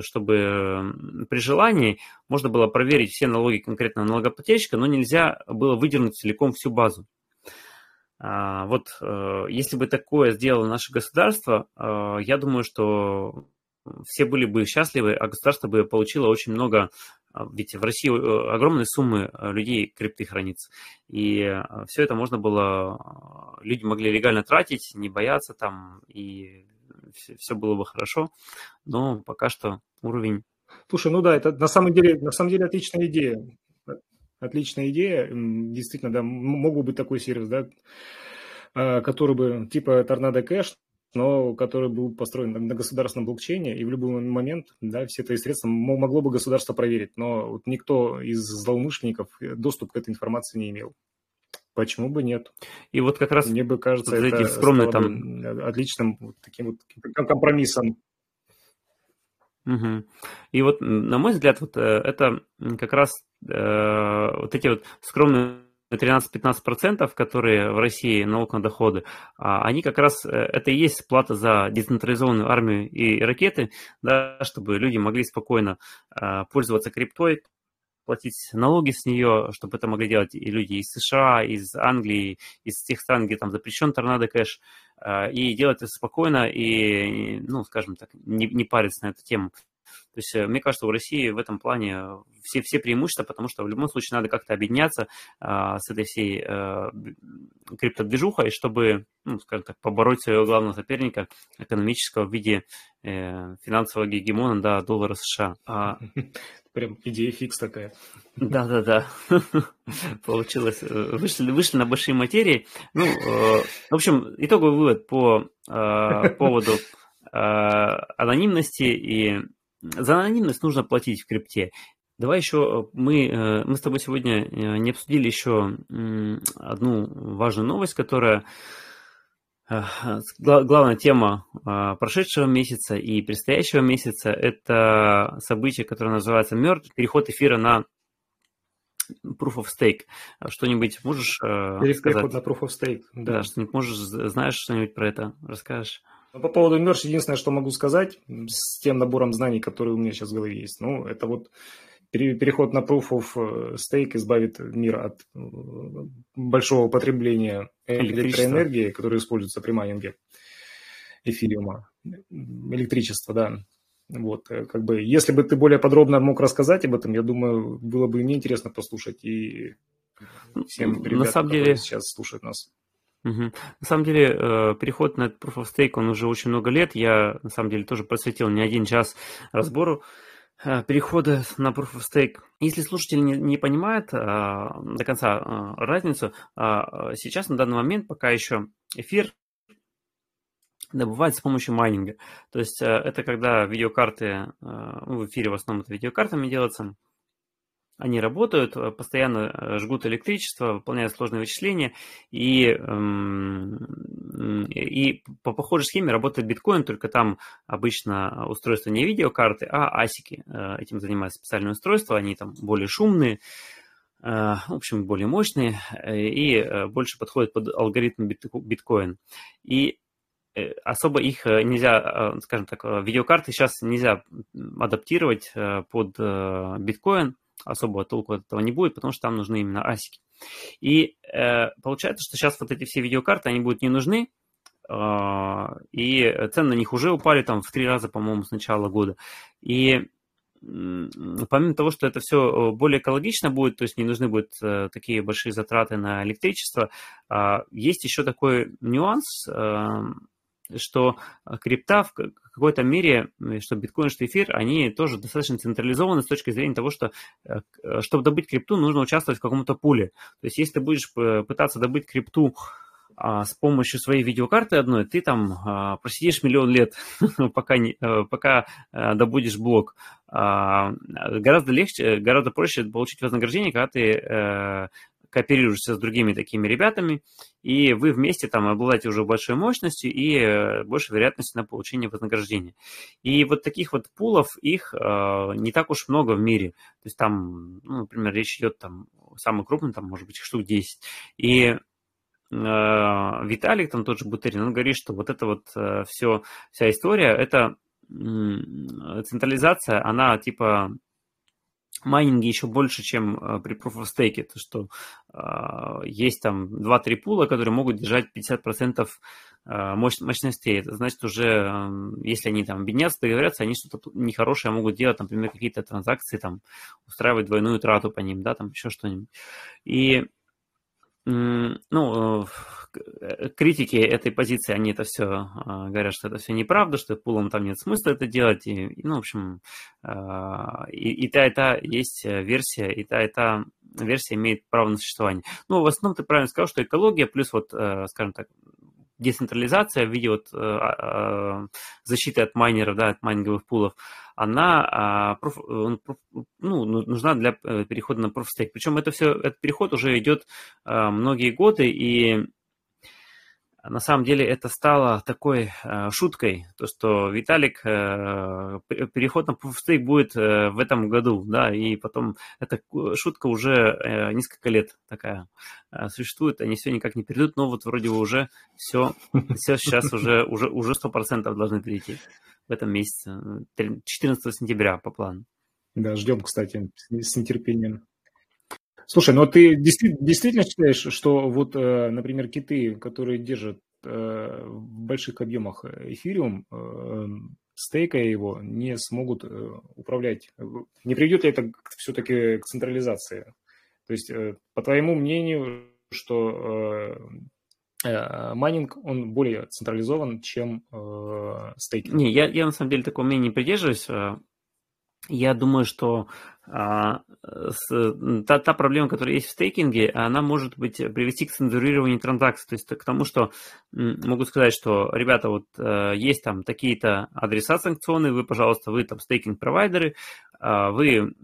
Speaker 1: чтобы при желании можно было проверить все налоги конкретного налогоплательщика, но нельзя было выдернуть целиком всю базу. А, вот э, если бы такое сделало наше государство, э, я думаю, что все были бы счастливы, а государство бы получило очень много, а, ведь в России э, огромные суммы людей крипты хранится, и все это можно было, люди могли легально тратить, не бояться там, и все, все было бы хорошо, но пока что уровень...
Speaker 2: Слушай, ну да, это на самом деле, на самом деле отличная идея. Отличная идея. Действительно, да, мог бы быть такой сервис, да, а, который бы типа Торнадо Кэш, но который был построен на государственном блокчейне, и в любой момент да, все эти средства могло бы государство проверить, но вот никто из злоумышленников доступ к этой информации не имел. Почему бы нет?
Speaker 1: И вот как раз
Speaker 2: мне бы кажется, вот это
Speaker 1: скромный там
Speaker 2: отличным вот таким вот компромиссом.
Speaker 1: Угу. И вот, на мой взгляд, вот это как раз э, вот эти вот скромные 13-15%, которые в России налог на доходы, а они как раз, это и есть плата за децентрализованную армию и ракеты, да, чтобы люди могли спокойно пользоваться криптой, платить налоги с нее, чтобы это могли делать и люди из США, из Англии, из тех стран, где там запрещен торнадо кэш, а, и делать это спокойно и, ну, скажем так, не, не париться на эту тему. То есть, э, мне кажется, у России в этом плане все, все преимущества, потому что в любом случае надо как-то объединяться а, с этой всей а, криптодвижухой, чтобы, ну, скажем так, побороть своего главного соперника экономического в виде э, финансового гегемона, да, доллара США. А...
Speaker 2: Прям идея фикс такая.
Speaker 1: Да-да-да. Получилось. Э, вышли, вышли на большие материи. Ну, э, в общем, итоговый вывод по э, поводу анонимности и за анонимность нужно платить в крипте. Давай еще э, мы, э, мы с тобой сегодня э, не обсудили еще одну важную новость, которая главная тема прошедшего месяца и предстоящего месяца – это событие, которое называется «Мертв», переход эфира на Proof of Stake. Что-нибудь можешь Переход сказать?
Speaker 2: Переход на Proof of Stake,
Speaker 1: да. Да, что-нибудь можешь, знаешь что-нибудь про это? Расскажешь?
Speaker 2: Ну, по поводу Merge, единственное, что могу сказать с тем набором знаний, которые у меня сейчас в голове есть, ну, это вот переход на Proof of э, Stake избавит мир от э, большого потребления электроэнергии, которая используется при майнинге эфириума, электричество, да. Вот, э, как бы, если бы ты более подробно мог рассказать об этом, я думаю, было бы мне интересно послушать и всем ребятам, на самом деле, сейчас слушают нас.
Speaker 1: Угу. На самом деле, э, переход на Proof of Stake, он уже очень много лет. Я, на самом деле, тоже посвятил не один час разбору э, перехода на Proof of Stake. Если слушатель не, не понимает а, до конца а, разницу, сейчас на данный момент пока еще эфир добывается с помощью майнинга. То есть это когда видеокарты, в эфире в основном это видеокартами делается, они работают, э, постоянно э, жгут электричество, выполняют сложные вычисления, и, эм, и по похожей схеме работает биткоин, только там обычно устройство не видеокарты, а асики. Э, этим занимаются специальные устройства, они там более шумные, в общем, более мощные и больше подходят под алгоритм биткоин. И особо их нельзя, скажем так, видеокарты сейчас нельзя адаптировать под биткоин, особого толку от этого не будет, потому что там нужны именно асики. И э, получается, что сейчас вот эти все видеокарты, они будут не нужны, э, и цены на них уже упали там в три раза, по-моему, с начала года. И помимо того, что это все более экологично будет, то есть не нужны будут э, такие большие затраты на электричество, э, есть еще такой нюанс, э, что крипта в какой-то мере, что биткоин, что эфир, они тоже достаточно централизованы с точки зрения того, что э, чтобы добыть крипту, нужно участвовать в каком-то пуле. То есть если ты будешь пытаться добыть крипту а, с помощью своей видеокарты одной, ты там а, просидишь миллион лет, пока, не, э, пока а, добудешь блок. А, гораздо легче, гораздо проще получить вознаграждение, когда ты э, кооперируешься с другими такими ребятами, и вы вместе там обладаете уже большой мощностью и э, большей вероятностью на получение вознаграждения. И вот таких вот пулов, их э, не так уж много в мире. То есть там, ну, например, речь идет там, самый крупный, там, может быть, штук 10. И э, Виталик, там тот же Бутерин, он говорит, что вот это вот все, вся история, это централизация, она типа майнинге еще больше, чем э, при Proof of Stake, то что э, есть там 2-3 пула, которые могут держать 50% э, мощ, мощностей. Это значит уже, э, если они там объединятся, договорятся, они что-то нехорошее могут делать, например, какие-то транзакции, там, устраивать двойную трату по ним, да, там еще что-нибудь. И ну, э, критики этой позиции, они это все а, говорят, что это все неправда, что пулом там нет смысла это делать. И, ну, в общем, и, и та, и та есть версия, и та, и та версия имеет право на существование. Ну, в основном ты правильно сказал, что экология плюс вот, э, скажем так, децентрализация в виде вот э, а, защиты от майнеров, да, от майнинговых пулов, она а, ну, ну, нужна для э, перехода на Proof Stake. Причем это все, этот переход уже идет а, многие годы, и на самом деле это стало такой э, шуткой, то, что Виталик, э, переход на Stake будет э, в этом году, да, и потом эта шутка уже э, несколько лет такая э, существует, они все никак не перейдут, но вот вроде бы уже все, все сейчас уже, уже, уже 100% должны перейти в этом месяце, 14 сентября по плану.
Speaker 2: Да, ждем, кстати, с нетерпением. Слушай, ну ты действительно считаешь, что вот, э, например, киты, которые держат э, в больших объемах эфириум, э, стейкая его, не смогут управлять? Не приведет ли это все-таки к централизации? То есть, по твоему мнению, что майнинг, он более централизован, чем стейкинг?
Speaker 1: Не, я, я на самом деле такого мнения не придерживаюсь. Я думаю, что а, та, та проблема, которая есть в стейкинге, она может быть привести к цензурированию транзакций, то есть к тому, что могу сказать, что, ребята, вот э, есть там такие-то адреса санкционные, вы, пожалуйста, вы там стейкинг-провайдеры, вы,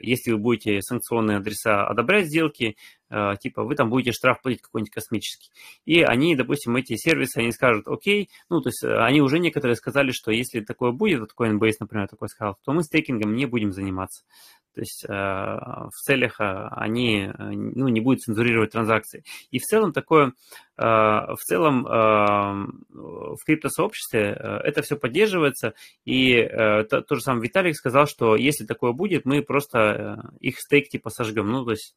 Speaker 1: если вы будете санкционные адреса одобрять сделки, а, типа вы там будете штраф платить какой-нибудь космический. И они, допустим, эти сервисы, они скажут, окей, ну, то есть э, они уже некоторые сказали, что если такое будет, вот Coinbase, например, такой сказал, то мы стейкингом не будем заниматься. То есть э, в целях э, они ну, не будут цензурировать транзакции. И в целом такое, в целом в криптосообществе это все поддерживается. И то, то же самое Виталик сказал, что если такое будет, мы просто их стейк типа сожгем. Ну, то есть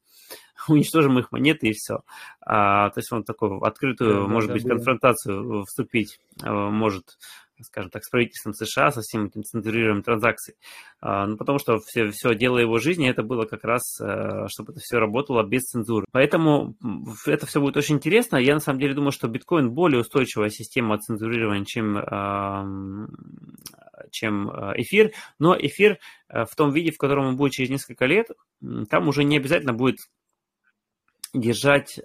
Speaker 1: уничтожим их монеты и все. А, то есть он такую открытую, да, может да, быть, да, конфронтацию вступить может скажем так, с правительством США, со всем этим цензурированием транзакций. А, ну, потому что все, все дело его жизни, это было как раз, э, чтобы это все работало без цензуры. Поэтому это все будет очень интересно. Я на самом деле думаю, что биткоин более устойчивая система цензурирования, чем, чем э, эфир. Но эфир э, в том виде, в котором он будет через несколько лет, там уже не обязательно будет держать э,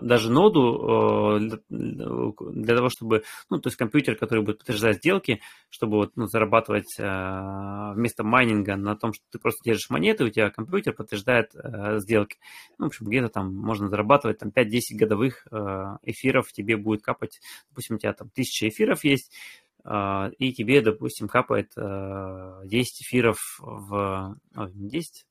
Speaker 1: даже ноду э, для, того, чтобы, ну, то есть компьютер, который будет подтверждать сделки, чтобы вот, ну, зарабатывать э, вместо майнинга на том, что ты просто держишь монеты, у тебя компьютер подтверждает э, сделки. Ну, в общем, где-то там можно зарабатывать там 5-10 годовых э, эфиров, тебе будет капать, допустим, у тебя там 1000 эфиров есть, э, и тебе, допустим, капает э, 10 эфиров в... Ой, 10,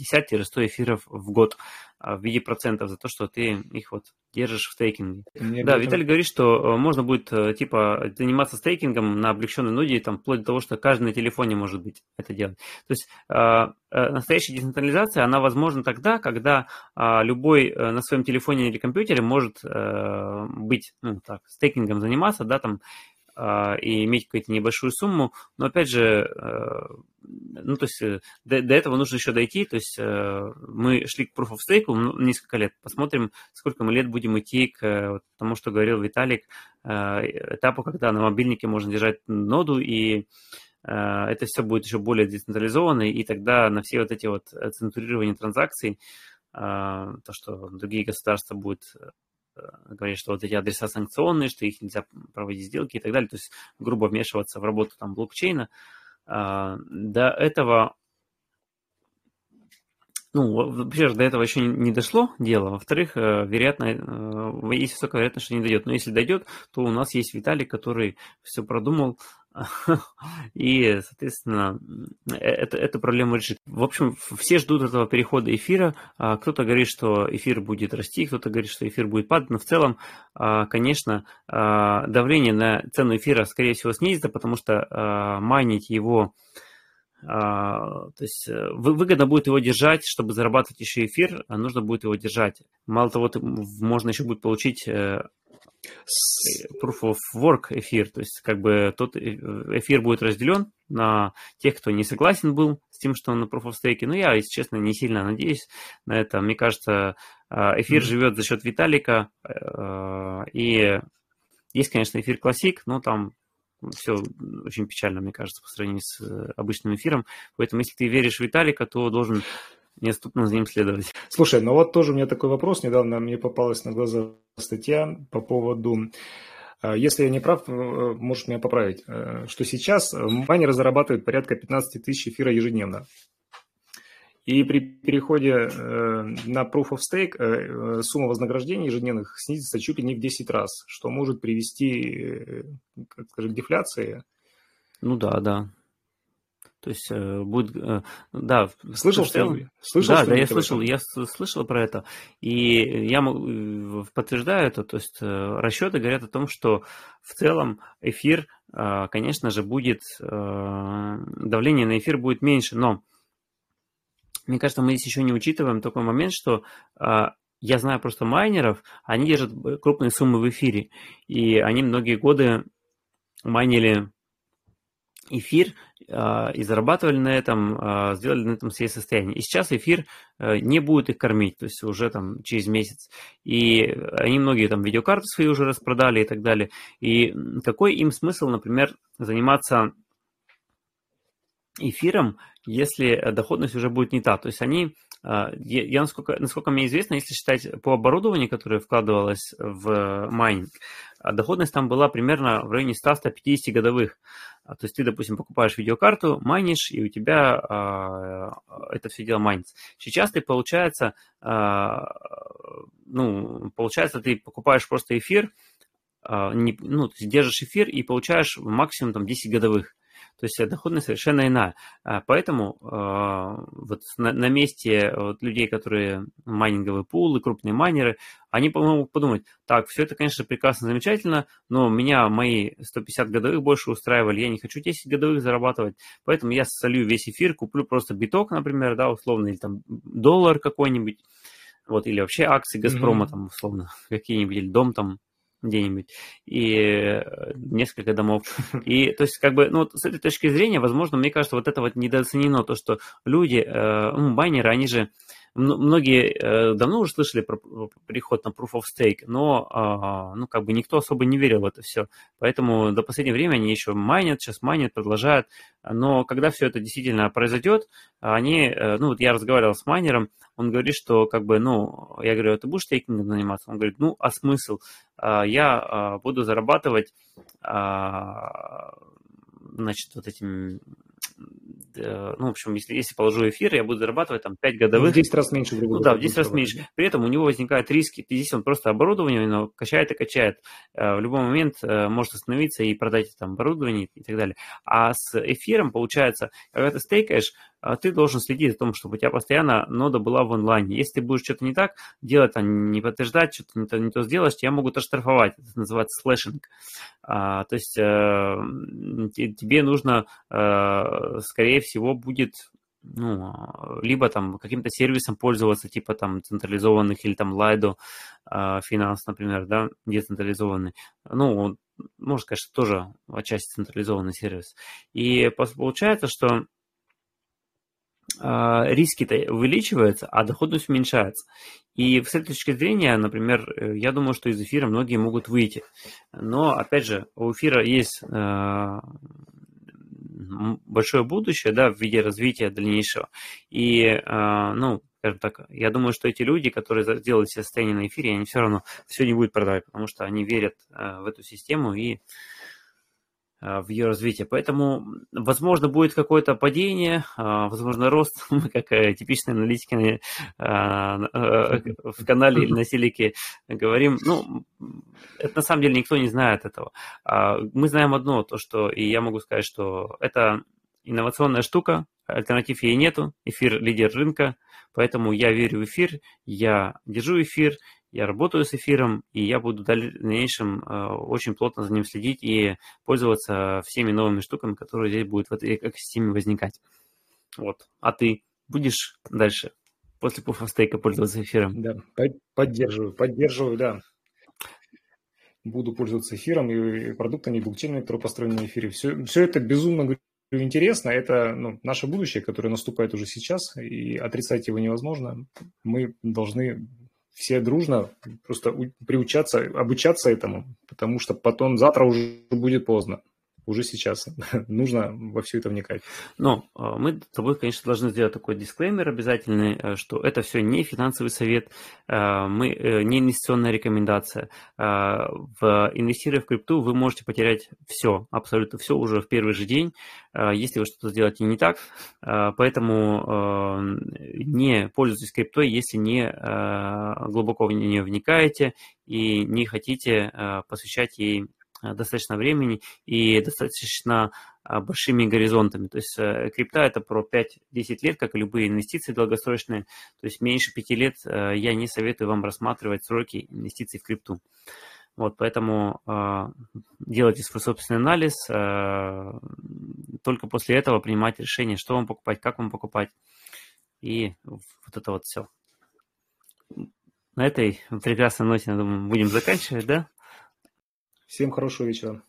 Speaker 1: 50-100 эфиров в год а, в виде процентов за то, что ты их вот держишь в стейкинге. Мне да, Виталий говорит, что э, можно будет э, типа заниматься стейкингом на облегченной ноде, там, вплоть до того, что каждый на телефоне может быть это делать. То есть э, настоящая децентрализация, она возможна тогда, когда а, любой на своем телефоне или компьютере может быть, ну, так, стейкингом заниматься, да, там, и иметь какую-то небольшую сумму. Но опять же, э, ну, то есть э, до, до этого нужно еще дойти. То есть э, мы шли к Proof of Stake ну, несколько лет. Посмотрим, сколько мы лет будем идти к тому, что говорил Виталик, этапу, когда на мобильнике можно держать ноду, и это все будет еще более децентрализованно, и тогда на все вот эти вот центрирования транзакций, то, что другие государства будут Э, говорит, что вот эти адреса санкционные, что их нельзя проводить сделки и так далее, то есть грубо вмешиваться в работу там блокчейна. А, до этого, ну, во-первых, до этого еще не дошло дело, во-вторых, э, вероятно, э, есть высокая вероятность, что не дойдет. Но если дойдет, то у нас есть Виталий, который все продумал, и, соответственно, э, это, эту проблему решит. В общем, все ждут этого перехода эфира. А, кто-то говорит, что эфир будет расти, кто-то говорит, что эфир будет падать, но в целом, а, конечно, а, давление на цену эфира, скорее всего, снизится, потому что майнить его то есть э, выгодно будет его держать, чтобы зарабатывать еще эфир, нужно будет его держать. Мало того, можно еще будет получить э, proof of work эфир, то есть как бы тот э, эфир будет разделен на тех, кто не согласен был с тем, что он на proof of stake. Но я, если честно, не сильно надеюсь на это. Мне кажется, э, эфир mm-hmm. живет за счет Виталика, э, и есть, конечно, эфир классик, но там все очень печально, мне кажется, по сравнению с обычным эфиром. Поэтому, если ты веришь в Виталика, то должен неотступно за ним следовать.
Speaker 2: Слушай, ну вот тоже у меня такой вопрос. Недавно мне попалась на глаза статья по поводу э, если я не прав, э, можешь меня поправить, э, что сейчас майнеры зарабатывают порядка 15 тысяч эфира ежедневно. И при переходе на Proof of Stake сумма вознаграждений ежедневных снизится чуть ли не в 10 раз, что может привести, как скажем, к дефляции.
Speaker 1: Ну да, да. То есть э, будет, э, да.
Speaker 2: Слышал,
Speaker 1: что слышал, да, да, я слышал, я слышал про это, и я подтверждаю это. То есть расчеты говорят о том, что в целом эфир, конечно же, будет давление на эфир будет меньше, но мне кажется, мы здесь еще не учитываем такой момент, что я знаю просто майнеров, они держат крупные суммы в эфире, и они многие годы майнили эфир э, и зарабатывали на этом, э, сделали на этом свои состояние. И сейчас эфир э, не будет их кормить, то есть уже там через месяц. И они многие там видеокарты свои уже распродали и так далее. И какой им смысл, например, заниматься эфиром, если доходность уже будет не та. То есть они, а, я, насколько, насколько мне известно, если считать по оборудованию, которое вкладывалось в майнинг, а доходность там была примерно в районе 100-150 годовых. А, то есть ты, допустим, покупаешь видеокарту, майнишь, и у тебя а, это все дело майнится. Сейчас ты, получается, а, ну, получается, ты покупаешь просто эфир, а, не, ну, то держишь эфир и получаешь максимум там 10 годовых. То есть доходность совершенно иная. А, поэтому а, вот на, на месте вот людей, которые майнинговые пулы, крупные майнеры, они могут подумать, так, все это, конечно, прекрасно, замечательно, но меня мои 150 годовых больше устраивали, я не хочу 10 годовых зарабатывать, поэтому я солью весь эфир, куплю просто биток, например, да, условно, или там доллар какой-нибудь, вот, или вообще акции Газпрома, mm-hmm. там, условно, какие-нибудь, или дом там где-нибудь, и э, несколько домов. И, то есть, как бы, ну, с этой точки зрения, возможно, мне кажется, вот это вот недооценено, то, что люди, э, ну, байнеры, они же, многие э, давно уже слышали про переход на Proof of Stake, но, э, ну, как бы никто особо не верил в это все. Поэтому до последнего времени они еще майнят, сейчас майнят, продолжают. Но когда все это действительно произойдет, они, э, ну, вот я разговаривал с майнером, он говорит, что, как бы, ну, я говорю, «А ты будешь стейкингом заниматься? Он говорит, ну, а смысл? А, я а, буду зарабатывать, значит, вот этим Э, ну, в общем, если, если положу эфир, я буду зарабатывать там 5 годовых.
Speaker 2: В 10 раз меньше.
Speaker 1: Ну да, в 10 раз меньше. При этом у него возникают риски. Здесь он просто оборудование, но качает и качает. Э, в любой момент э, может остановиться и продать там оборудование и так далее. А с эфиром, получается, когда ты стейкаешь, ты должен следить за том, чтобы у тебя постоянно нода была в онлайне. Если ты будешь что-то не так делать, а не подтверждать, что-то не то, не то сделаешь, тебя могут оштрафовать. Это называется slashing. А, то есть э, тебе нужно, э, скорее всего, будет ну, либо там каким-то сервисом пользоваться, типа там централизованных или там Lido Finance, например, да, децентрализованный. Ну, можно сказать, что тоже отчасти централизованный сервис. И получается, что а, риски-то увеличиваются, а доходность уменьшается. И с этой точки зрения, например, э, я думаю, что из эфира многие могут выйти. Но, опять же, у эфира есть э, большое будущее да, в виде развития дальнейшего. И, э, ну, скажем так, я думаю, что эти люди, которые сделали себе состояние на эфире, они все равно все не будут продавать, потому что они верят в эту систему и а, в ее развитии. Поэтому, возможно, будет какое-то падение, а, возможно, рост. Мы, как э, типичные аналитики а, э, в канале или на Силике говорим, ну, это на самом деле никто не знает этого. Мы знаем одно, то, что, и я могу сказать, что это инновационная штука, альтернатив ей нету, эфир лидер рынка, поэтому я верю в эфир, я держу эфир, я работаю с эфиром, и я буду в дальнейшем э, очень плотно за ним следить и пользоваться всеми новыми штуками, которые здесь будут в этой экосистеме возникать. Вот. А ты будешь дальше после пуфостейка пользоваться эфиром?
Speaker 2: Да, поддерживаю, поддерживаю, да. Буду пользоваться эфиром и продуктами, и блокчейнами, которые построены на эфире. Все, все это безумно интересно. Это ну, наше будущее, которое наступает уже сейчас, и отрицать его невозможно. Мы должны все дружно просто приучаться, обучаться этому, потому что потом завтра уже будет поздно. Уже сейчас. Нужно во все это вникать.
Speaker 1: Но а, мы с тобой, конечно, должны сделать такой дисклеймер обязательный, э, что это все не финансовый совет, э, мы, э, не инвестиционная рекомендация. В инвестируя в крипту, вы можете потерять все, абсолютно все уже в первый же день, если вы что-то сделаете не так. Поэтому не пользуйтесь криптой, если не глубоко в нее вникаете и не хотите посвящать ей достаточно времени и достаточно а, большими горизонтами. То есть э, крипта это про 5-10 лет, как и любые инвестиции долгосрочные. То есть меньше 5 лет э, я не советую вам рассматривать сроки инвестиций в крипту. Вот, поэтому э, делайте свой собственный анализ, э, только после этого принимать решение, что вам покупать, как вам покупать. И вот это вот все. На этой прекрасной ноте, я думаю, будем заканчивать, да?
Speaker 2: Всем хорошего вечера.